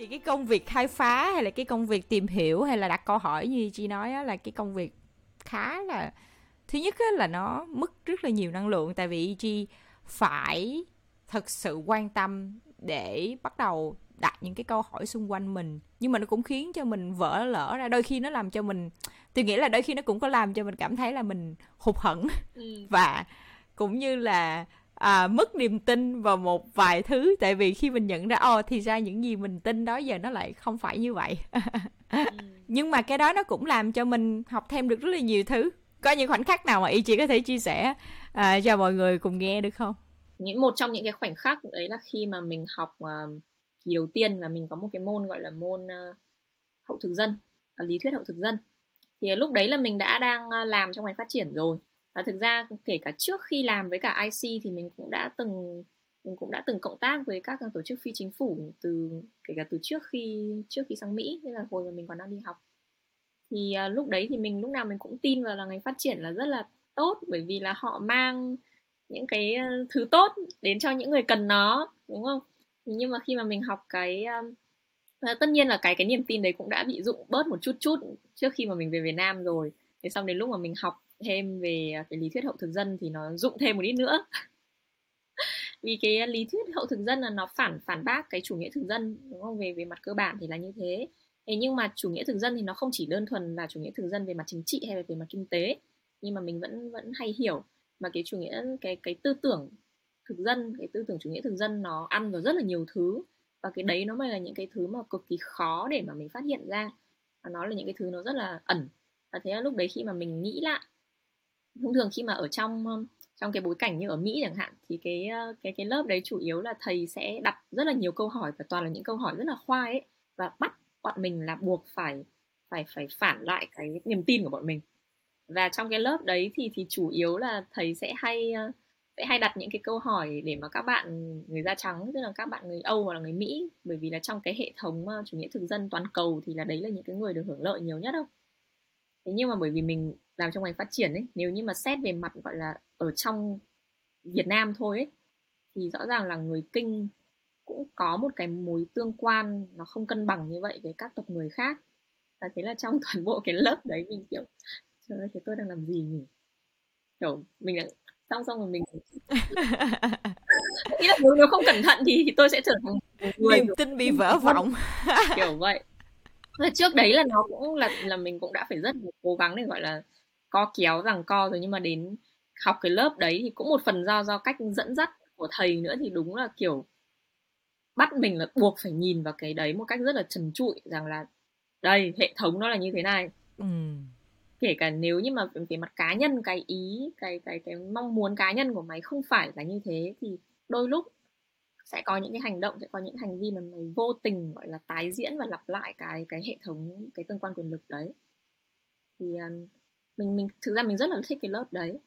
Speaker 1: Thì cái công việc khai phá hay là cái công việc tìm hiểu hay là đặt câu hỏi như chị nói á, là cái công việc khá là thứ nhất á, là nó mất rất là nhiều năng lượng. Tại vì chi phải thật sự quan tâm để bắt đầu đặt những cái câu hỏi xung quanh mình. Nhưng mà nó cũng khiến cho mình vỡ lỡ ra. Đôi khi nó làm cho mình tôi nghĩ là đôi khi nó cũng có làm cho mình cảm thấy là mình hụt hẫng. Ừ. *laughs* và cũng như là à, mất niềm tin vào một vài thứ. Tại vì khi mình nhận ra ồ thì ra những gì mình tin đó giờ nó lại không phải như vậy. *laughs* Ừ. nhưng mà cái đó nó cũng làm cho mình học thêm được rất là nhiều thứ. Có những khoảnh khắc nào mà y chị có thể chia sẻ à, cho mọi người cùng nghe được không?
Speaker 3: Những một trong những cái khoảnh khắc đấy là khi mà mình học uh, kỳ đầu tiên là mình có một cái môn gọi là môn uh, hậu thực dân uh, lý thuyết hậu thực dân. Thì lúc đấy là mình đã đang làm trong ngành phát triển rồi và thực ra kể cả trước khi làm với cả IC thì mình cũng đã từng mình cũng đã từng cộng tác với các tổ chức phi chính phủ từ kể cả từ trước khi trước khi sang Mỹ nên là hồi mà mình còn đang đi học. Thì uh, lúc đấy thì mình lúc nào mình cũng tin vào là ngành phát triển là rất là tốt bởi vì là họ mang những cái à, thứ tốt đến cho những người cần nó đúng không? Nhưng mà khi mà mình học cái um, tất nhiên là cái cái niềm tin đấy cũng đã bị dụng bớt một chút chút trước khi mà mình về Việt Nam rồi. Thế xong đến lúc mà mình học thêm về à, cái lý thuyết hậu thực dân thì nó dụng thêm một ít nữa. *laughs* Vì cái à, lý thuyết hậu thực dân là nó phản phản bác cái chủ nghĩa thực dân, đúng không? Về về mặt cơ bản thì là như thế. Thế nhưng mà chủ nghĩa thực dân thì nó không chỉ đơn thuần là chủ nghĩa thực dân về mặt chính trị hay là về mặt kinh tế, nhưng mà mình vẫn vẫn hay hiểu mà cái chủ nghĩa, cái cái tư tưởng thực dân, cái tư tưởng chủ nghĩa thực dân nó ăn vào rất là nhiều thứ. Và cái đấy nó mới là những cái thứ mà cực kỳ khó để mà mình phát hiện ra. Và nó là những cái thứ nó rất là ẩn. Và thế là lúc đấy khi mà mình nghĩ lại thông thường khi mà ở trong ờ, trong cái bối cảnh như ở Mỹ chẳng hạn, thì cái ờ, cái cái lớp đấy chủ yếu là thầy sẽ đặt rất là nhiều câu hỏi và toàn là những câu hỏi rất là khoai ấy, và bắt bọn mình là buộc phải phải phải phản lại cái niềm tin của bọn mình. Và trong cái lớp đấy thì thì chủ yếu là thầy sẽ hay ờ, sẽ hay đặt những cái câu hỏi để mà các bạn người da trắng, tức là các bạn người Âu hoặc là người Mỹ, bởi vì là trong cái hệ thống chủ nghĩa thực dân toàn cầu thì là đấy là những cái người được hưởng lợi nhiều nhất đâu thế nhưng mà bởi vì mình làm trong ngành phát triển ấy nếu như mà xét về mặt gọi là ở trong Việt Nam thôi ấy thì rõ ràng là người kinh cũng có một cái mối tương quan nó không cân bằng như vậy với các tộc người khác. Và thế là trong *laughs* toàn bộ cái lớp đấy mình kiểu trời ơi thế tôi đang làm gì nhỉ? Kiểu mình là xong xong rồi mình *laughs* nghĩ là nếu, nếu không cẩn thận thì, thì tôi sẽ trở thành
Speaker 1: một người niềm tin bị vỡ vọng.
Speaker 3: kiểu vậy và trước đấy là nó cũng là là mình cũng đã phải rất cố gắng để gọi là co kéo rằng co rồi. Nhưng mà đến học cái lớp đấy thì cũng một phần do do cách dẫn dắt của thầy nữa thì đúng là kiểu bắt mình là buộc phải nhìn vào cái đấy một cách rất là trần trụi rằng là đây hệ thống nó là như thế này. Ừ. Kể cả nếu như mà về mặt cá nhân cái ý cái cái cái mong muốn cá nhân của mày không phải là như thế thì đôi lúc sẽ có những cái hành động sẽ có những hành vi mà mày vô tình gọi là tái diễn và lặp lại cái cái hệ thống cái tương quan quyền lực đấy. Thì um, mình mình thực ra mình rất là thích cái lớp đấy.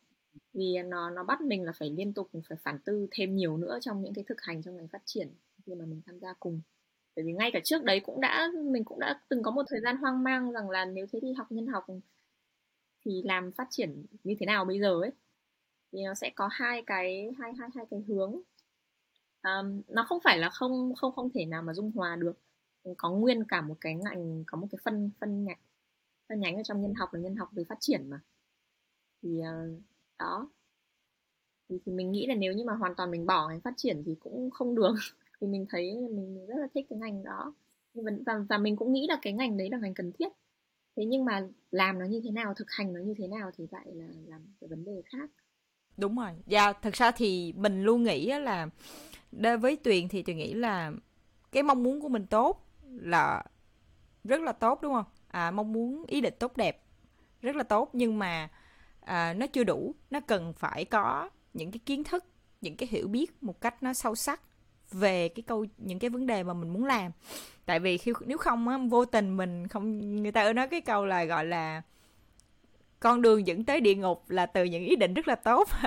Speaker 3: Vì nó nó bắt mình là phải liên tục phải phản tư thêm nhiều nữa trong những cái thực hành trong ngành phát triển khi mà mình tham gia cùng. Bởi vì ngay cả trước đấy cũng đã mình cũng đã từng có một thời gian hoang mang rằng là nếu thế thì học nhân học thì làm phát triển như thế nào bây giờ ấy thì nó sẽ có hai cái hai hai hai cái hướng um, nó không phải là không không không thể nào mà dung hòa được. Có nguyên cả một cái ngành có một cái phân phân nhánh phân nhánh ở trong nhân học là nhân học về phát triển mà. Thì uh, đó. Thì, thì mình nghĩ là nếu như mà hoàn toàn mình bỏ ngành phát triển thì cũng không được. *laughs* Thì mình thấy mình rất là thích cái ngành đó. Và, và mình cũng nghĩ là cái ngành đấy là ngành cần thiết. Thế nhưng mà làm nó như thế nào thực hành nó như thế nào thì lại là làm cái vấn đề khác.
Speaker 1: Đúng rồi. Dạ thật ra thì mình luôn nghĩ là đối với tuyền thì tuyền nghĩ là cái mong muốn của mình tốt là rất là tốt đúng không? À, mong muốn ý định tốt đẹp rất là tốt nhưng mà à, nó chưa đủ. Nó cần phải có những cái kiến thức những cái hiểu biết một cách nó sâu sắc về cái câu những cái vấn đề mà mình muốn làm. Tại vì khi nếu không á vô tình mình không người ta nói cái câu là gọi là con đường dẫn tới địa ngục là từ những ý định rất là tốt. *laughs*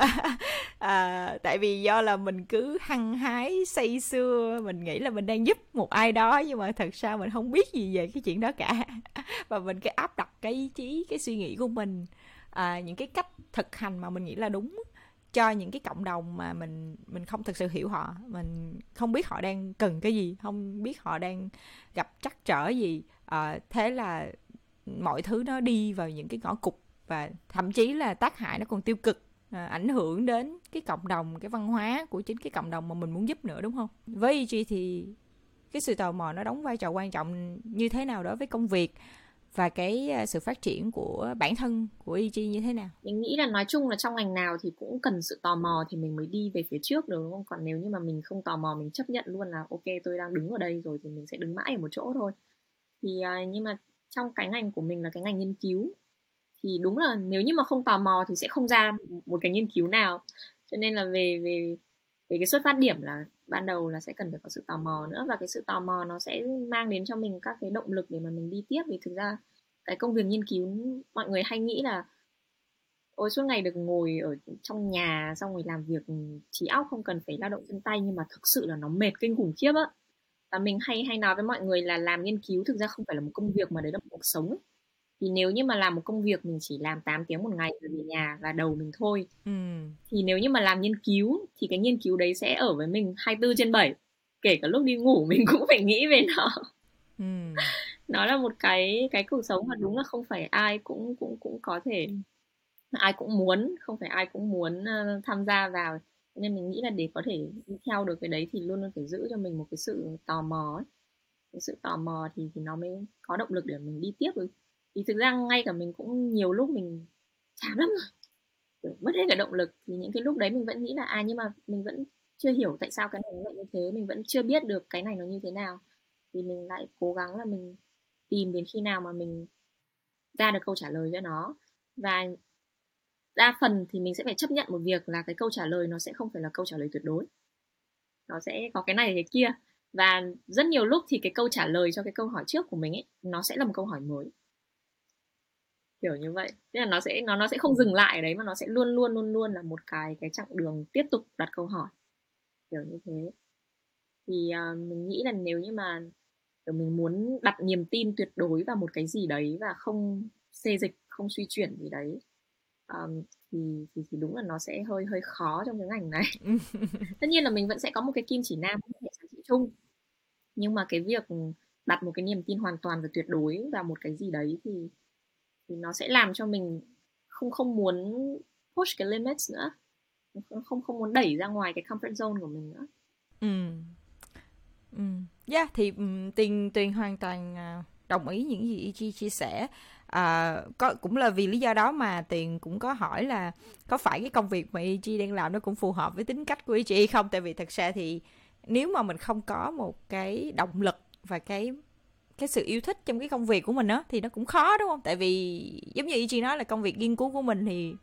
Speaker 1: À, tại vì do là mình cứ hăng hái say sưa mình nghĩ là mình đang giúp một ai đó nhưng mà thật ra mình không biết gì về cái chuyện đó cả. *laughs* Và mình cái áp đặt cái ý chí cái suy nghĩ của mình à, những cái cách thực hành mà mình nghĩ là đúng cho những cái cộng đồng mà mình mình không thực sự hiểu họ. Mình không biết họ đang cần cái gì không biết họ đang gặp trắc trở gì. À, thế là mọi thứ nó đi vào những cái ngõ cụt và thậm chí là tác hại nó còn tiêu cực à, ảnh hưởng đến cái cộng đồng cái văn hóa của chính cái cộng đồng mà mình muốn giúp nữa đúng không với EG thì cái sự tò mò nó đóng vai trò quan trọng như thế nào đối với công việc và cái à, sự phát triển của bản thân của EG như thế nào?
Speaker 3: Mình nghĩ là nói chung là trong ngành nào thì cũng cần sự tò mò thì mình mới đi về phía trước được đúng không? Còn nếu như mà mình không tò mò mình chấp nhận luôn là ok tôi đang đứng ở đây rồi thì mình sẽ đứng mãi ở một chỗ thôi. Thì à, nhưng mà trong cái ngành của mình là cái ngành nghiên cứu thì đúng là nếu như mà không tò mò thì sẽ không ra một cái nghiên cứu nào. Cho nên là về về về cái xuất phát điểm là ban đầu là sẽ cần phải có sự tò mò nữa và cái sự tò mò nó sẽ mang đến cho mình các cái động lực để mà mình đi tiếp. Vì thực ra cái công việc nghiên cứu mọi người hay nghĩ là, ôi, suốt ngày được ngồi ở trong nhà xong rồi làm việc trí óc không cần phải lao động chân tay nhưng mà thực sự là nó mệt kinh khủng khiếp á. Và mình hay hay nói với mọi người là làm nghiên cứu thực ra không phải là một công việc mà đấy là một cuộc sống ấy thì nếu như mà làm một công việc mình chỉ làm 8 tiếng một ngày rồi về nhà và đầu mình thôi ừ. thì nếu như mà làm nghiên cứu thì cái nghiên cứu đấy sẽ ở với mình 24 trên 7 kể cả lúc đi ngủ *laughs* mình cũng phải nghĩ về nó. Ừ. nó là một cái cái cuộc sống mà đúng là không phải ai cũng cũng cũng có thể ai cũng muốn không phải ai cũng muốn uh, tham gia vào. Nên mình nghĩ là để có thể đi theo được cái đấy thì luôn luôn phải giữ cho mình một cái sự tò mò ấy. Cái sự tò mò thì thì nó mới có động lực để mình đi tiếp được thì thực ra ngay cả mình cũng nhiều lúc mình chán lắm rồi. Kiểu, mất hết cả động lực. Thì những cái lúc đấy mình vẫn nghĩ là à nhưng mà mình vẫn chưa hiểu tại sao cái này lại như thế, mình vẫn chưa biết được cái này nó như thế nào. Thì mình lại cố gắng là mình tìm đến khi nào mà mình ra được câu trả lời cho nó. Và đa phần thì mình sẽ phải chấp nhận một việc là cái câu trả lời nó sẽ không phải là câu trả lời tuyệt đối. Nó sẽ có cái này, cái kia. Và rất nhiều lúc thì cái câu trả lời cho cái câu hỏi trước của mình ấy, nó sẽ là một câu hỏi mới kiểu như vậy. Tức là nó sẽ nó nó sẽ không dừng lại ở đấy mà nó sẽ luôn luôn luôn luôn là một cái cái chặng đường tiếp tục đặt câu hỏi. Kiểu như thế. Thì uh, mình nghĩ là nếu như mà kiểu mình muốn đặt niềm tin tuyệt đối vào một cái gì đấy và không xê dịch không suy chuyển gì đấy um, thì, thì thì đúng là nó sẽ hơi hơi khó trong cái ngành này. *laughs* Tất nhiên là mình vẫn sẽ có một cái kim chỉ nam một cái giá trị chung nhưng mà cái việc đặt một cái niềm tin hoàn toàn và tuyệt đối vào một cái gì đấy thì thì nó sẽ làm cho mình không không muốn push cái limits nữa. Không không muốn đẩy ra ngoài cái comfort zone của mình nữa.
Speaker 1: Ừ. Ừ. Yeah thì ừ, tuyền tuyền hoàn toàn à, đồng ý những gì Ichi chia sẻ. À, có cũng là vì lý do đó mà tiền cũng có hỏi là có phải cái công việc mà Ichi đang làm nó cũng phù hợp với tính cách của Ichi không? Tại vì thật ra thì nếu mà mình không có một cái động lực và cái cái sự yêu thích trong cái công việc của mình á thì nó cũng khó đúng không? Tại vì giống như Ichi nói là công việc nghiên cứu của mình thì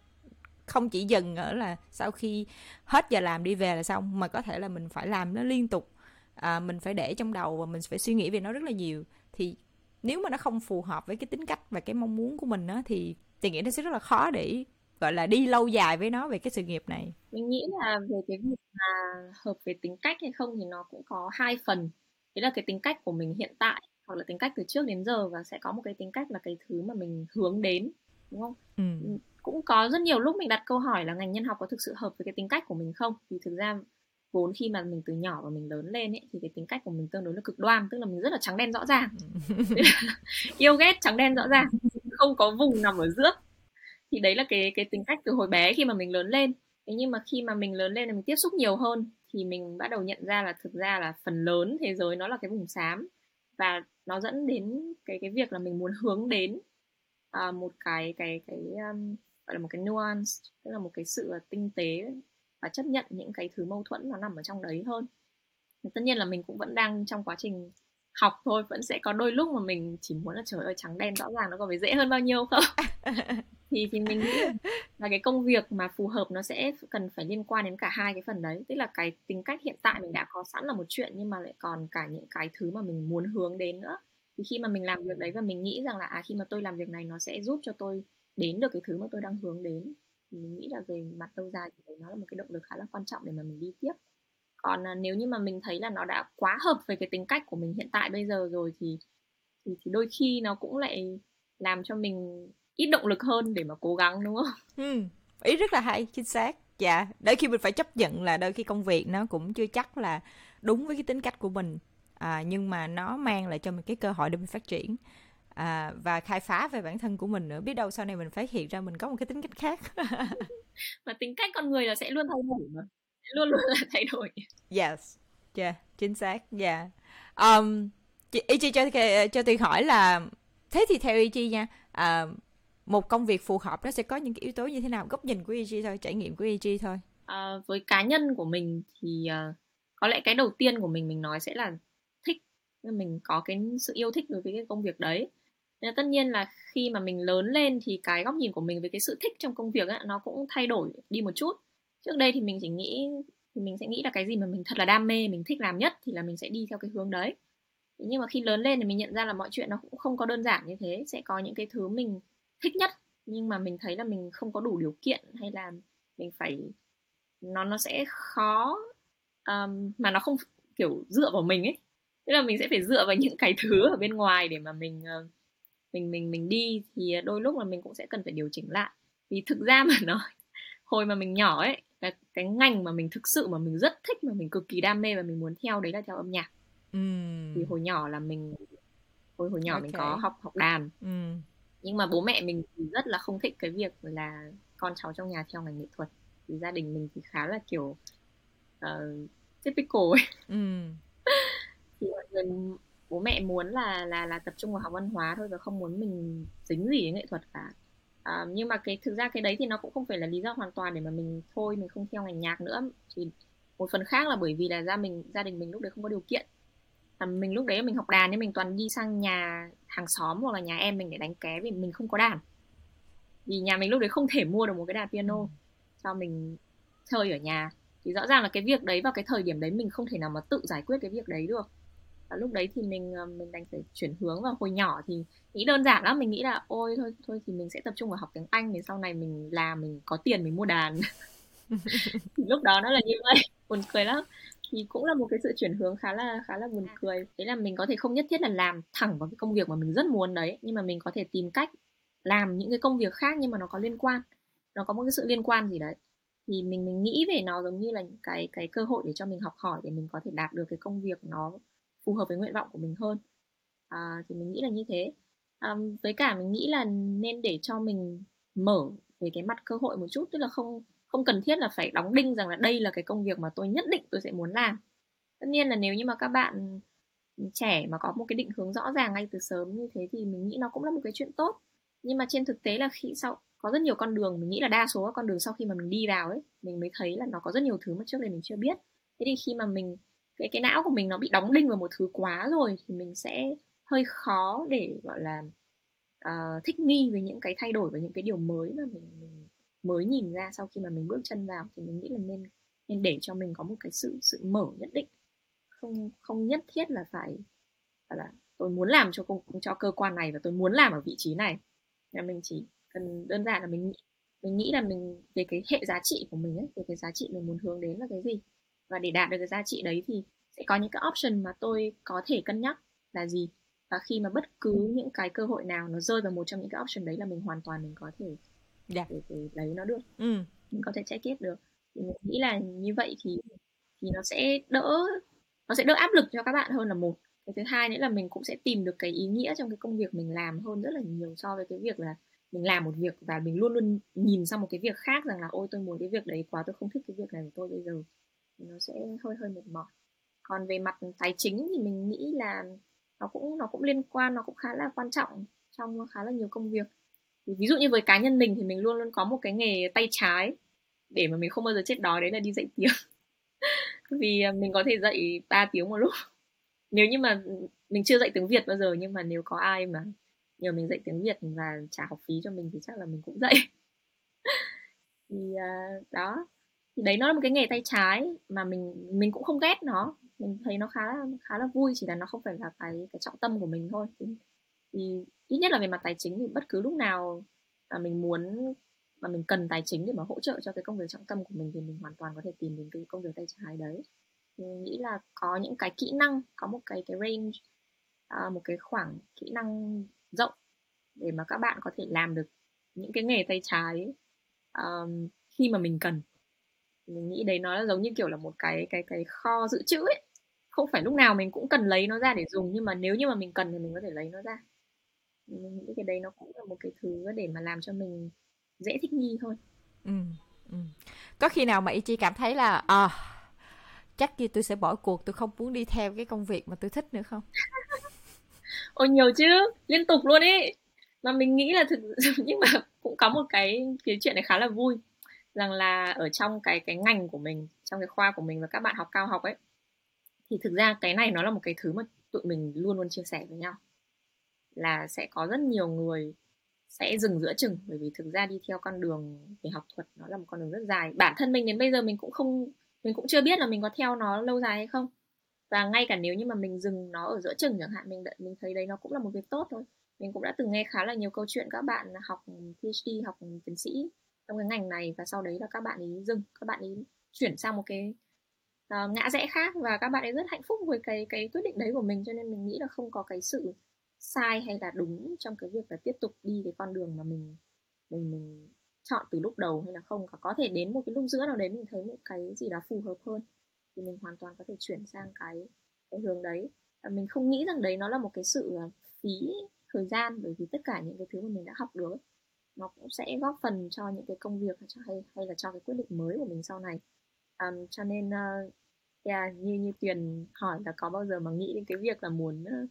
Speaker 1: không chỉ dừng ở là sau khi hết giờ làm đi về là xong mà có thể là mình phải làm nó liên tục. À, mình phải để trong đầu và mình phải suy nghĩ về nó rất là nhiều. Thì nếu mà nó không phù hợp với cái tính cách và cái mong muốn của mình á thì thì nghĩ nó sẽ rất là khó để gọi là đi lâu dài với nó về cái sự nghiệp này.
Speaker 3: Mình nghĩ là về cái việc mà hợp về tính cách hay không thì nó cũng có hai phần. Đấy là cái tính cách của mình hiện tại hoặc là tính cách từ trước đến giờ và sẽ có một cái tính cách là cái thứ mà mình hướng đến đúng không? Ừ. ừ. cũng có rất nhiều lúc mình đặt câu hỏi là ngành nhân học có thực sự hợp với cái tính cách của mình không? Thì thực ra vốn khi mà mình từ nhỏ và mình lớn lên ấy thì cái tính cách của mình tương đối là cực đoan tức là mình rất là trắng đen rõ ràng. *laughs* Yêu ghét trắng đen rõ ràng không có vùng nằm ở giữa. Thì đấy là cái cái tính cách từ hồi bé khi mà mình lớn lên. Thế nhưng mà khi mà mình lớn lên là mình tiếp xúc nhiều hơn thì mình bắt đầu nhận ra là thực ra là phần lớn thế giới nó là cái vùng xám. Và nó dẫn đến cái cái việc là mình muốn hướng đến uh, một cái cái cái um, gọi là một cái nuance tức là một cái sự tinh tế và chấp nhận những cái thứ mâu thuẫn nó nằm ở trong đấy hơn. Tất nhiên là mình cũng vẫn đang trong quá trình học thôi vẫn sẽ có đôi lúc mà mình chỉ muốn là trời ơi trắng đen rõ ràng nó có phải dễ hơn bao nhiêu không? *laughs* thì thì mình nghĩ là cái công việc mà phù hợp nó sẽ cần phải liên quan đến cả hai cái phần đấy. Tức là cái tính cách hiện tại mình đã có sẵn là một chuyện nhưng mà lại còn cả những cái thứ mà mình muốn hướng đến nữa. Thì khi mà mình làm việc đấy và mình nghĩ rằng là à khi mà tôi làm việc này nó sẽ giúp cho tôi đến được cái thứ mà tôi đang hướng đến thì mình nghĩ là về mặt lâu dài thì đấy nó là một cái động lực khá là quan trọng để mà mình đi tiếp. Còn à, nếu như mà mình thấy là nó đã quá hợp với cái tính cách của mình hiện tại bây giờ rồi thì thì, thì đôi khi nó cũng lại làm cho mình ít động lực hơn để mà cố gắng đúng không?
Speaker 1: Ừ, ý rất là hay, chính xác. Dạ, đôi khi mình phải chấp nhận là đôi khi công việc nó cũng chưa chắc là đúng với cái tính cách của mình. À, nhưng mà nó mang lại cho mình cái cơ hội để mình phát triển à, và khai phá về bản thân của mình nữa biết đâu sau này mình phát hiện ra mình có một cái tính cách khác *laughs*
Speaker 3: và tính cách con người là sẽ luôn thay đổi mà luôn luôn là thay đổi
Speaker 1: yes yeah chính xác yeah um, chị ý chị cho cho tôi hỏi là thế thì theo ý chi nha uh, một công việc phù hợp nó sẽ có những cái yếu tố như thế nào? Góc nhìn của EG thôi trải nghiệm của EG thôi.
Speaker 3: À, với cá nhân của mình thì uh, có lẽ cái đầu tiên của mình mình nói sẽ là thích. Mình có cái sự yêu thích đối với cái công việc đấy. Nên tất nhiên là khi mà mình lớn lên thì cái góc nhìn của mình về cái sự thích trong công việc ấy, nó cũng thay đổi đi một chút. Trước đây thì mình chỉ nghĩ thì mình sẽ nghĩ là cái gì mà mình thật là đam mê mình thích làm nhất thì là mình sẽ đi theo cái hướng đấy. Nhưng mà khi lớn lên thì mình nhận ra là mọi chuyện nó cũng không có đơn giản như thế. Sẽ có những cái thứ mình thích nhất nhưng mà mình thấy là mình không có đủ điều kiện hay là mình phải nó nó sẽ khó um, mà nó không kiểu dựa vào mình ấy tức là mình sẽ phải dựa vào những cái thứ ở bên ngoài để mà mình uh, mình mình mình đi thì đôi lúc là mình cũng sẽ cần phải điều chỉnh lại vì thực ra mà *laughs* nói hồi mà mình nhỏ ấy cái, cái ngành mà mình thực sự mà mình rất thích mà mình cực kỳ đam mê và mình muốn theo đấy là theo âm nhạc mm. thì hồi nhỏ là mình hồi hồi nhỏ okay. mình có học học đàn mm. Nhưng mà bố mẹ mình thì rất là không thích cái việc là con cháu trong nhà theo ngành nghệ thuật. Thì gia đình mình thì khá là kiểu uh, typical ấy. Mm. *laughs* thì mọi người bố mẹ muốn là là là tập trung vào học văn hóa thôi và không muốn mình dính gì đến nghệ thuật cả. À, nhưng mà cái thực ra cái đấy thì nó cũng không phải là lý do hoàn toàn để mà mình thôi mình không theo ngành nhạc nữa. Thì một phần khác là bởi vì là gia mình gia đình mình lúc đấy không có điều kiện mình lúc đấy mình học đàn nên mình toàn đi sang nhà hàng xóm hoặc là nhà em mình để đánh ké vì mình không có đàn. Vì nhà mình lúc đấy không thể mua được một cái đàn piano ừ. cho mình chơi ở nhà. Thì rõ ràng là cái việc đấy vào cái thời điểm đấy mình không thể nào mà tự giải quyết cái việc đấy được. Và lúc đấy thì mình ờ, mình đành phải chuyển hướng vào hồi nhỏ thì nghĩ đơn giản lắm mình nghĩ là ôi thôi thôi thì mình sẽ tập trung vào học tiếng anh thì sau này mình làm mình có tiền mình mua đàn. *laughs* *laughs* Lúc đó nó là như vậy buồn cười lắm. Thì cũng là một cái sự chuyển hướng khá là khá là buồn cười. Đấy là mình có thể không nhất thiết là làm thẳng vào cái công việc mà mình rất muốn đấy nhưng mà mình có thể tìm cách làm những cái công việc khác nhưng mà nó có liên quan nó có một cái sự liên quan gì đấy. Thì mình mình nghĩ về nó giống như là cái cái cơ hội để cho mình học hỏi để mình có thể đạt được cái công việc nó phù hợp với nguyện vọng của mình hơn. À, thì mình nghĩ là như thế. À, với cả mình nghĩ là nên để cho mình mở về cái mặt cơ hội một chút tức là không không cần thiết là phải đóng đinh rằng là đây là cái công việc mà tôi nhất định tôi sẽ muốn làm. Tất nhiên là nếu như mà các bạn trẻ mà có một cái định hướng rõ ràng ngay từ sớm như thế thì mình nghĩ nó cũng là một cái chuyện tốt. Nhưng mà trên thực tế là khi sau có rất nhiều con đường mình nghĩ là đa số các con đường sau khi mà mình đi vào ấy mình mới thấy là nó có rất nhiều thứ mà trước đây mình chưa biết. Thế thì khi mà mình cái cái não của mình nó bị đóng đinh vào một thứ quá rồi thì mình sẽ hơi khó để gọi là uh, thích nghi với những cái thay đổi và những cái điều mới mà mình, mình mới nhìn ra sau khi mà mình bước chân vào thì mình nghĩ là nên nên để cho mình có một cái sự sự mở nhất định. Không không nhất thiết là phải là tôi muốn làm cho công cho cơ quan này và tôi muốn làm ở vị trí này. Là mình chỉ cần đơn giản là mình mình nghĩ là mình về cái hệ giá trị của mình ấy về cái giá trị mình muốn hướng đến là cái gì. Và để đạt được cái giá trị đấy thì sẽ có những cái option mà tôi có thể cân nhắc là gì. Và khi mà bất cứ những cái cơ hội nào nó rơi vào một trong những cái option đấy là mình hoàn toàn mình có thể yeah. Dạ. để, để lấy nó được ừ. mình có thể check it được thì mình nghĩ là như vậy thì thì nó sẽ đỡ nó sẽ đỡ áp lực cho các bạn hơn là một cái thứ hai nữa là mình cũng sẽ tìm được cái ý nghĩa trong cái công việc mình làm hơn rất là nhiều so với cái việc là mình làm một việc và mình luôn luôn nhìn sang một cái việc khác rằng là ôi tôi muốn cái việc đấy quá tôi không thích cái việc này của tôi bây giờ nó sẽ hơi hơi mệt mỏi còn về mặt tài chính thì mình nghĩ là nó cũng nó cũng liên quan nó cũng khá là quan trọng trong khá là nhiều công việc ví dụ như với cá nhân mình thì mình luôn luôn có một cái nghề tay trái để mà mình không bao giờ chết đói đấy là đi dạy tiếng. *laughs* Vì à, mình có thể dạy 3 tiếng một lúc. Nếu như mà mình chưa dạy tiếng Việt bao giờ nhưng mà nếu có ai mà nhờ mình dạy tiếng Việt và trả học phí cho mình thì chắc là mình cũng dạy. *laughs* Thì uh, đó. Thì đấy nó là một cái nghề tay trái mà mình mình cũng không ghét nó. Mình thấy nó khá là khá là vui chỉ là nó không phải là cái cái trọng tâm của mình thôi. Thì, thì ít nhất là về mặt tài chính thì bất cứ lúc nào mà mình muốn mà mình cần tài chính để mà hỗ trợ cho cái công việc trọng tâm của mình thì mình hoàn toàn có thể tìm đến cái công việc tay trái đấy. Mình nghĩ là có những cái kỹ năng có một cái cái range à, một cái khoảng kỹ năng rộng để mà các bạn có thể làm được những cái nghề tay trái um, khi mà mình cần. Mình nghĩ đấy nó là giống như kiểu là một cái cái cái kho dự trữ ấy. Không phải lúc nào mình cũng cần lấy nó ra để dùng nhưng mà nếu như mà mình cần thì mình có thể lấy nó ra mình nghĩ cái đấy nó cũng là một cái thứ để mà làm cho mình dễ thích nghi thôi. Ừ,
Speaker 1: ừ. có khi nào mà Ichi cảm thấy là à, chắc gì tôi sẽ bỏ cuộc tôi không muốn đi theo cái công việc mà tôi thích nữa không? *laughs*
Speaker 3: Ôi nhiều chứ liên tục luôn ấy mà mình nghĩ là thực *laughs* nhưng mà cũng có một cái cái chuyện này khá là vui rằng là ở trong cái cái ngành của mình trong cái khoa của mình và các bạn học cao học ấy thì thực ra cái này nó là một cái thứ mà tụi mình luôn luôn chia sẻ với nhau là sẽ có rất nhiều người sẽ dừng giữa chừng bởi vì thực ra đi theo con đường về học thuật nó là một con đường rất dài. Bản thân mình đến bây giờ mình cũng không mình cũng chưa biết là mình có theo nó lâu dài hay không. Và ngay cả nếu như mà mình dừng nó ở giữa chừng chẳng hạn mình đợi mình thấy đấy nó cũng là một việc tốt thôi. Mình cũng đã từng nghe khá là nhiều câu chuyện các bạn học PhD học tiến sĩ trong cái ngành này và sau đấy là các bạn ấy dừng các bạn ấy chuyển sang một cái uh, ngã rẽ khác và các bạn ấy rất hạnh phúc với cái cái quyết định đấy của mình cho nên mình nghĩ là không có cái sự sai hay là đúng trong cái việc là tiếp tục đi cái con đường mà mình mình mình chọn từ lúc đầu hay là không? Có thể đến một cái lúc giữa nào đấy mình thấy một cái gì đó phù hợp hơn thì mình hoàn toàn có thể chuyển sang cái cái hướng đấy. Và mình không nghĩ rằng đấy nó là một cái sự ờ, phí thời gian bởi vì tất cả những cái thứ mà mình đã học được nó cũng sẽ góp phần cho những cái công việc hay hay là cho cái quyết định mới của mình sau này. Um, cho nên uh, yeah, như như tuyền hỏi là có bao giờ mà nghĩ đến cái việc là muốn uh,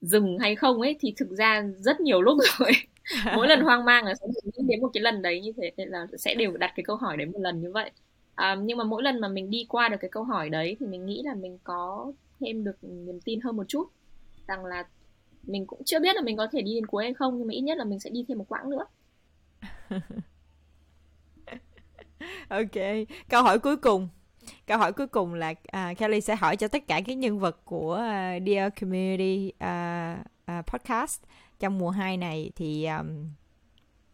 Speaker 3: dừng hay không ấy thì thực ra rất nhiều lúc *laughs* rồi. Mỗi lần hoang mang là sẽ nghĩ đến một cái lần đấy như thế là sẽ đều đặt cái câu hỏi đấy một lần như vậy. À, nhưng mà mỗi lần mà mình đi qua được cái câu hỏi đấy thì mình nghĩ là mình có thêm được niềm tin hơn một chút rằng là mình cũng chưa biết là mình có thể đi đến cuối hay không nhưng mà ít nhất là mình sẽ đi thêm một quãng nữa. *laughs*
Speaker 1: Ok câu hỏi cuối cùng câu hỏi cuối cùng là uh, Kelly sẽ hỏi cho tất cả các nhân vật của uh, Dear Community uh, uh, podcast trong mùa 2 này thì um,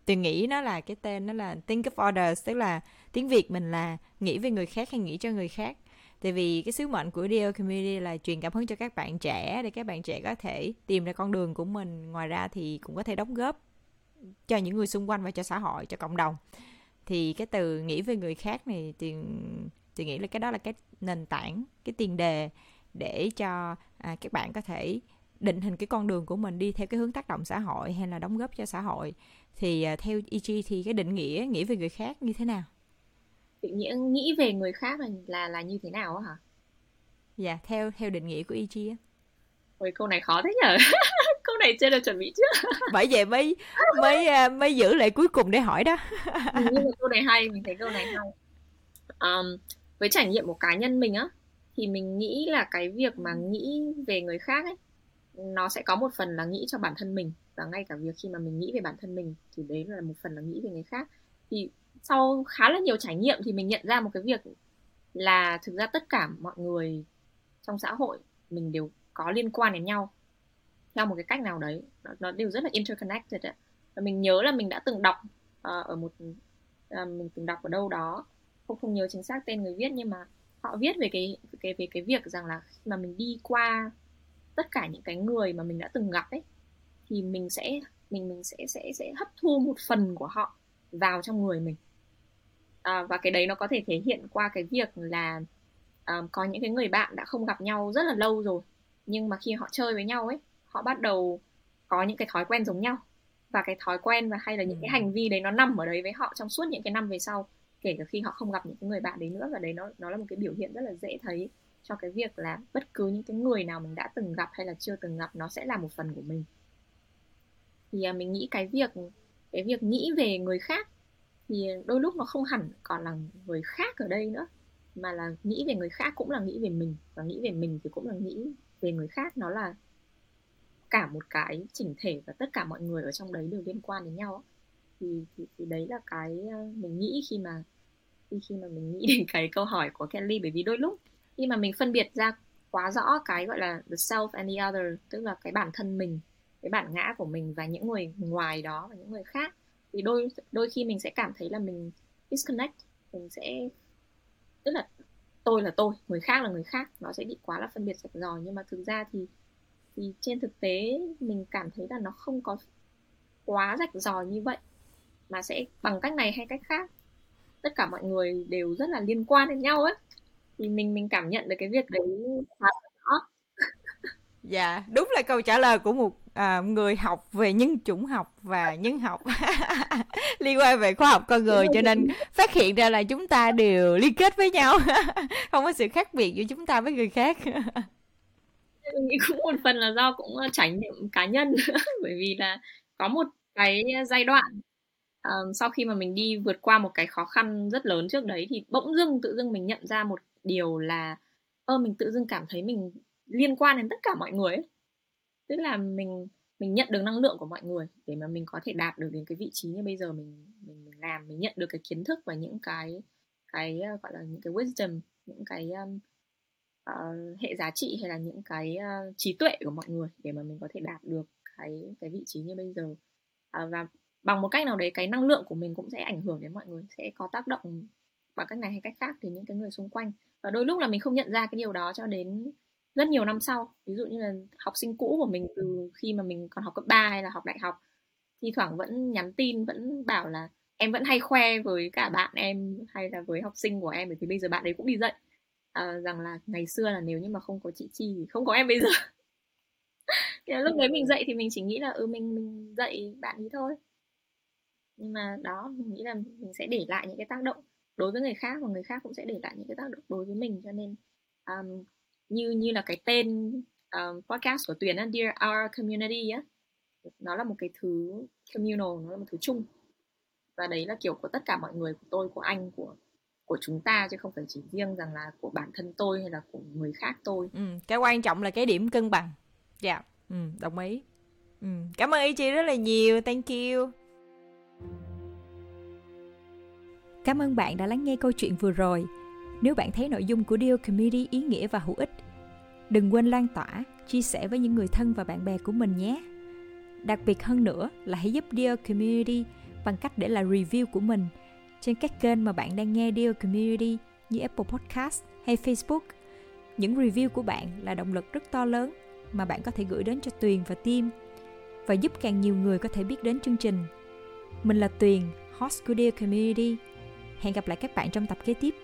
Speaker 1: tôi nghĩ nó là cái tên nó là think of others tức là tiếng Việt mình là nghĩ về người khác hay nghĩ cho người khác. Tại vì cái sứ mệnh của Dear Community là truyền cảm hứng cho các bạn trẻ để các bạn trẻ có thể tìm ra con đường của mình. Ngoài ra thì cũng có thể đóng góp cho những người xung quanh và cho xã hội cho cộng đồng. Thì cái từ nghĩ về người khác này thì tôi nghĩ là cái đó là cái nền tảng cái tiền đề để cho à, các bạn có thể định hình cái con đường của mình đi theo cái hướng tác động xã hội hay là đóng góp cho xã hội. Thì à, theo EG thì cái định nghĩa nghĩ về người khác như thế nào?
Speaker 3: Định nghĩa nghĩ về người khác là là, là như thế nào hả?
Speaker 1: Dạ theo theo định nghĩa của EG á.
Speaker 3: Ôi câu này khó thế nhở *laughs* câu này chưa được chuẩn bị trước. *laughs*
Speaker 1: Bởi vậy mới mới à, mới giữ lại cuối cùng để hỏi đó.
Speaker 3: Nhưng mà câu này hay mình thấy câu này hay. Um, với trải nghiệm của cá nhân mình á thì mình nghĩ là cái việc mà nghĩ về người khác ấy nó sẽ có một phần là nghĩ cho bản thân mình. Và ngay cả việc khi mà mình nghĩ về bản thân mình thì đấy là một phần là nghĩ về người khác. Thì sau khá là nhiều trải nghiệm thì mình nhận ra một cái việc là thực ra tất cả mọi người trong xã hội mình đều có liên quan đến nhau theo một cái cách nào đấy. Nó, nó đều rất là interconnected ấy. và mình nhớ là mình đã từng đọc uh, ở một uh, mình từng đọc ở đâu đó không không nhớ chính xác tên người viết nhưng mà họ viết về cái cái về cái việc rằng là khi mà mình đi qua tất cả những cái người mà mình đã từng gặp ấy thì mình sẽ mình mình sẽ sẽ sẽ hấp thu một phần của họ vào trong người mình. À, và cái đấy nó có thể thể hiện qua cái việc là um, có những cái người bạn đã không gặp nhau rất là lâu rồi nhưng mà khi họ chơi với nhau ấy họ bắt đầu có những cái thói quen giống nhau. Và cái thói quen và hay là những cái ừ. hành vi đấy nó nằm ở đấy với họ trong suốt những cái năm về sau kể cả khi họ không gặp những cái người bạn đấy nữa, và đấy nó nó là một cái biểu hiện rất là dễ thấy cho cái việc là bất cứ những cái người nào mình đã từng gặp hay là chưa từng gặp nó sẽ là một phần của mình. Thì à, mình nghĩ cái việc cái việc nghĩ về người khác thì đôi lúc nó không hẳn còn là người khác ở đây nữa, mà là nghĩ về người khác cũng là nghĩ về mình, và nghĩ về mình thì cũng là nghĩ về người khác. Nó là cả một cái chỉnh thể và tất cả mọi người ở trong đấy đều liên quan đến nhau thì thì, thì đấy là cái ờ, mình nghĩ khi mà khi khi mà mình nghĩ *laughs* đến cái câu hỏi của Kelly bởi vì đôi lúc khi mà mình phân biệt ra quá rõ cái gọi là the self and the other tức là cái bản thân mình cái bản ngã của mình và những người ngoài đó và những người khác thì đôi đôi khi mình sẽ cảm thấy là mình disconnect mình sẽ tức là tôi là tôi người khác là người khác nó sẽ bị quá là phân biệt rạch ròi nhưng mà thực ra thì thì trên thực tế mình cảm thấy là nó không có quá rạch ròi như vậy mà sẽ bằng cách này hay cách khác tất cả mọi người đều rất là liên quan đến nhau ấy. Thì mình mình cảm nhận được cái việc đấy khá rõ.
Speaker 1: Dạ đúng là câu trả lời của một à, người học về nhân chủng học và nhân học. *laughs* Liên quan về khoa học con người cho nên phát hiện ra là chúng ta đều liên kết với nhau. *laughs* Không có sự khác biệt giữa chúng ta với người khác.
Speaker 3: Mình nghĩ cũng một phần là do cũng ờ, trải nghiệm cá nhân. *laughs* Bởi vì là có một cái giai đoạn um, sau khi mà mình đi vượt qua một cái khó khăn rất lớn trước đấy thì bỗng dưng tự dưng mình nhận ra một điều là ơ mình tự dưng cảm thấy mình liên quan đến tất cả mọi người ấy. tức là mình mình nhận được năng lượng của mọi người để mà mình có thể đạt được đến cái vị trí như bây giờ mình mình, mình làm mình nhận được cái kiến thức và những cái cái uh, gọi là những cái wisdom những cái um, uh, hệ giá trị hay là những cái uh, trí tuệ của mọi người để mà mình có thể đạt được cái cái vị trí như bây giờ uh, và bằng một cách nào đấy cái năng lượng của mình cũng sẽ ảnh hưởng đến mọi người sẽ có tác động bằng cách này hay cách khác đến những cái người xung quanh. Và đôi lúc là mình không nhận ra cái điều đó cho đến rất nhiều năm sau. Ví dụ như là học sinh cũ của mình từ khi mà mình còn học cấp 3 hay là học đại học thi thoảng vẫn nhắn tin vẫn bảo là em vẫn hay khoe với cả bạn em hay là với học sinh của em bởi vì bây giờ bạn ấy cũng đi dạy. À, rằng là ngày xưa là nếu như mà không có chị chi thì không có em bây giờ. *laughs* Lúc đấy mình dạy thì mình chỉ nghĩ là ừ mình mình dạy bạn ấy thôi nhưng mà đó mình nghĩ là mình sẽ để lại những cái tác động đối với người khác và người khác cũng sẽ để lại những cái tác động đối với mình. Cho nên um, như như là cái tên um, podcast của Tuyền á, Dear Our Community á nó là một cái thứ communal nó là một thứ chung. Và đấy là kiểu của tất cả mọi người của tôi của anh của của chúng ta chứ không phải chỉ riêng rằng là của bản thân tôi hay là của người khác tôi.
Speaker 1: Ừ, cái quan trọng là cái điểm cân bằng. Dạ yeah. ừ, đồng ý. Ừ. cảm ơn ý chị rất là nhiều. Thank you. Cảm ơn bạn đã lắng nghe câu chuyện vừa rồi. Nếu bạn thấy nội dung của Deal Community ý nghĩa và hữu ích, đừng quên lan tỏa, chia sẻ với những người thân và bạn bè của mình nhé. Đặc biệt hơn nữa là hãy giúp Deal Community bằng cách để lại review của mình trên các kênh mà bạn đang nghe Deal Community như Apple Podcast hay Facebook. Những review của bạn là động lực rất to lớn mà bạn có thể gửi đến cho Tuyền và Tim và giúp càng nhiều người có thể biết đến chương trình. Mình là Tuyền, host của Dear Community Hẹn gặp lại các bạn trong tập kế tiếp.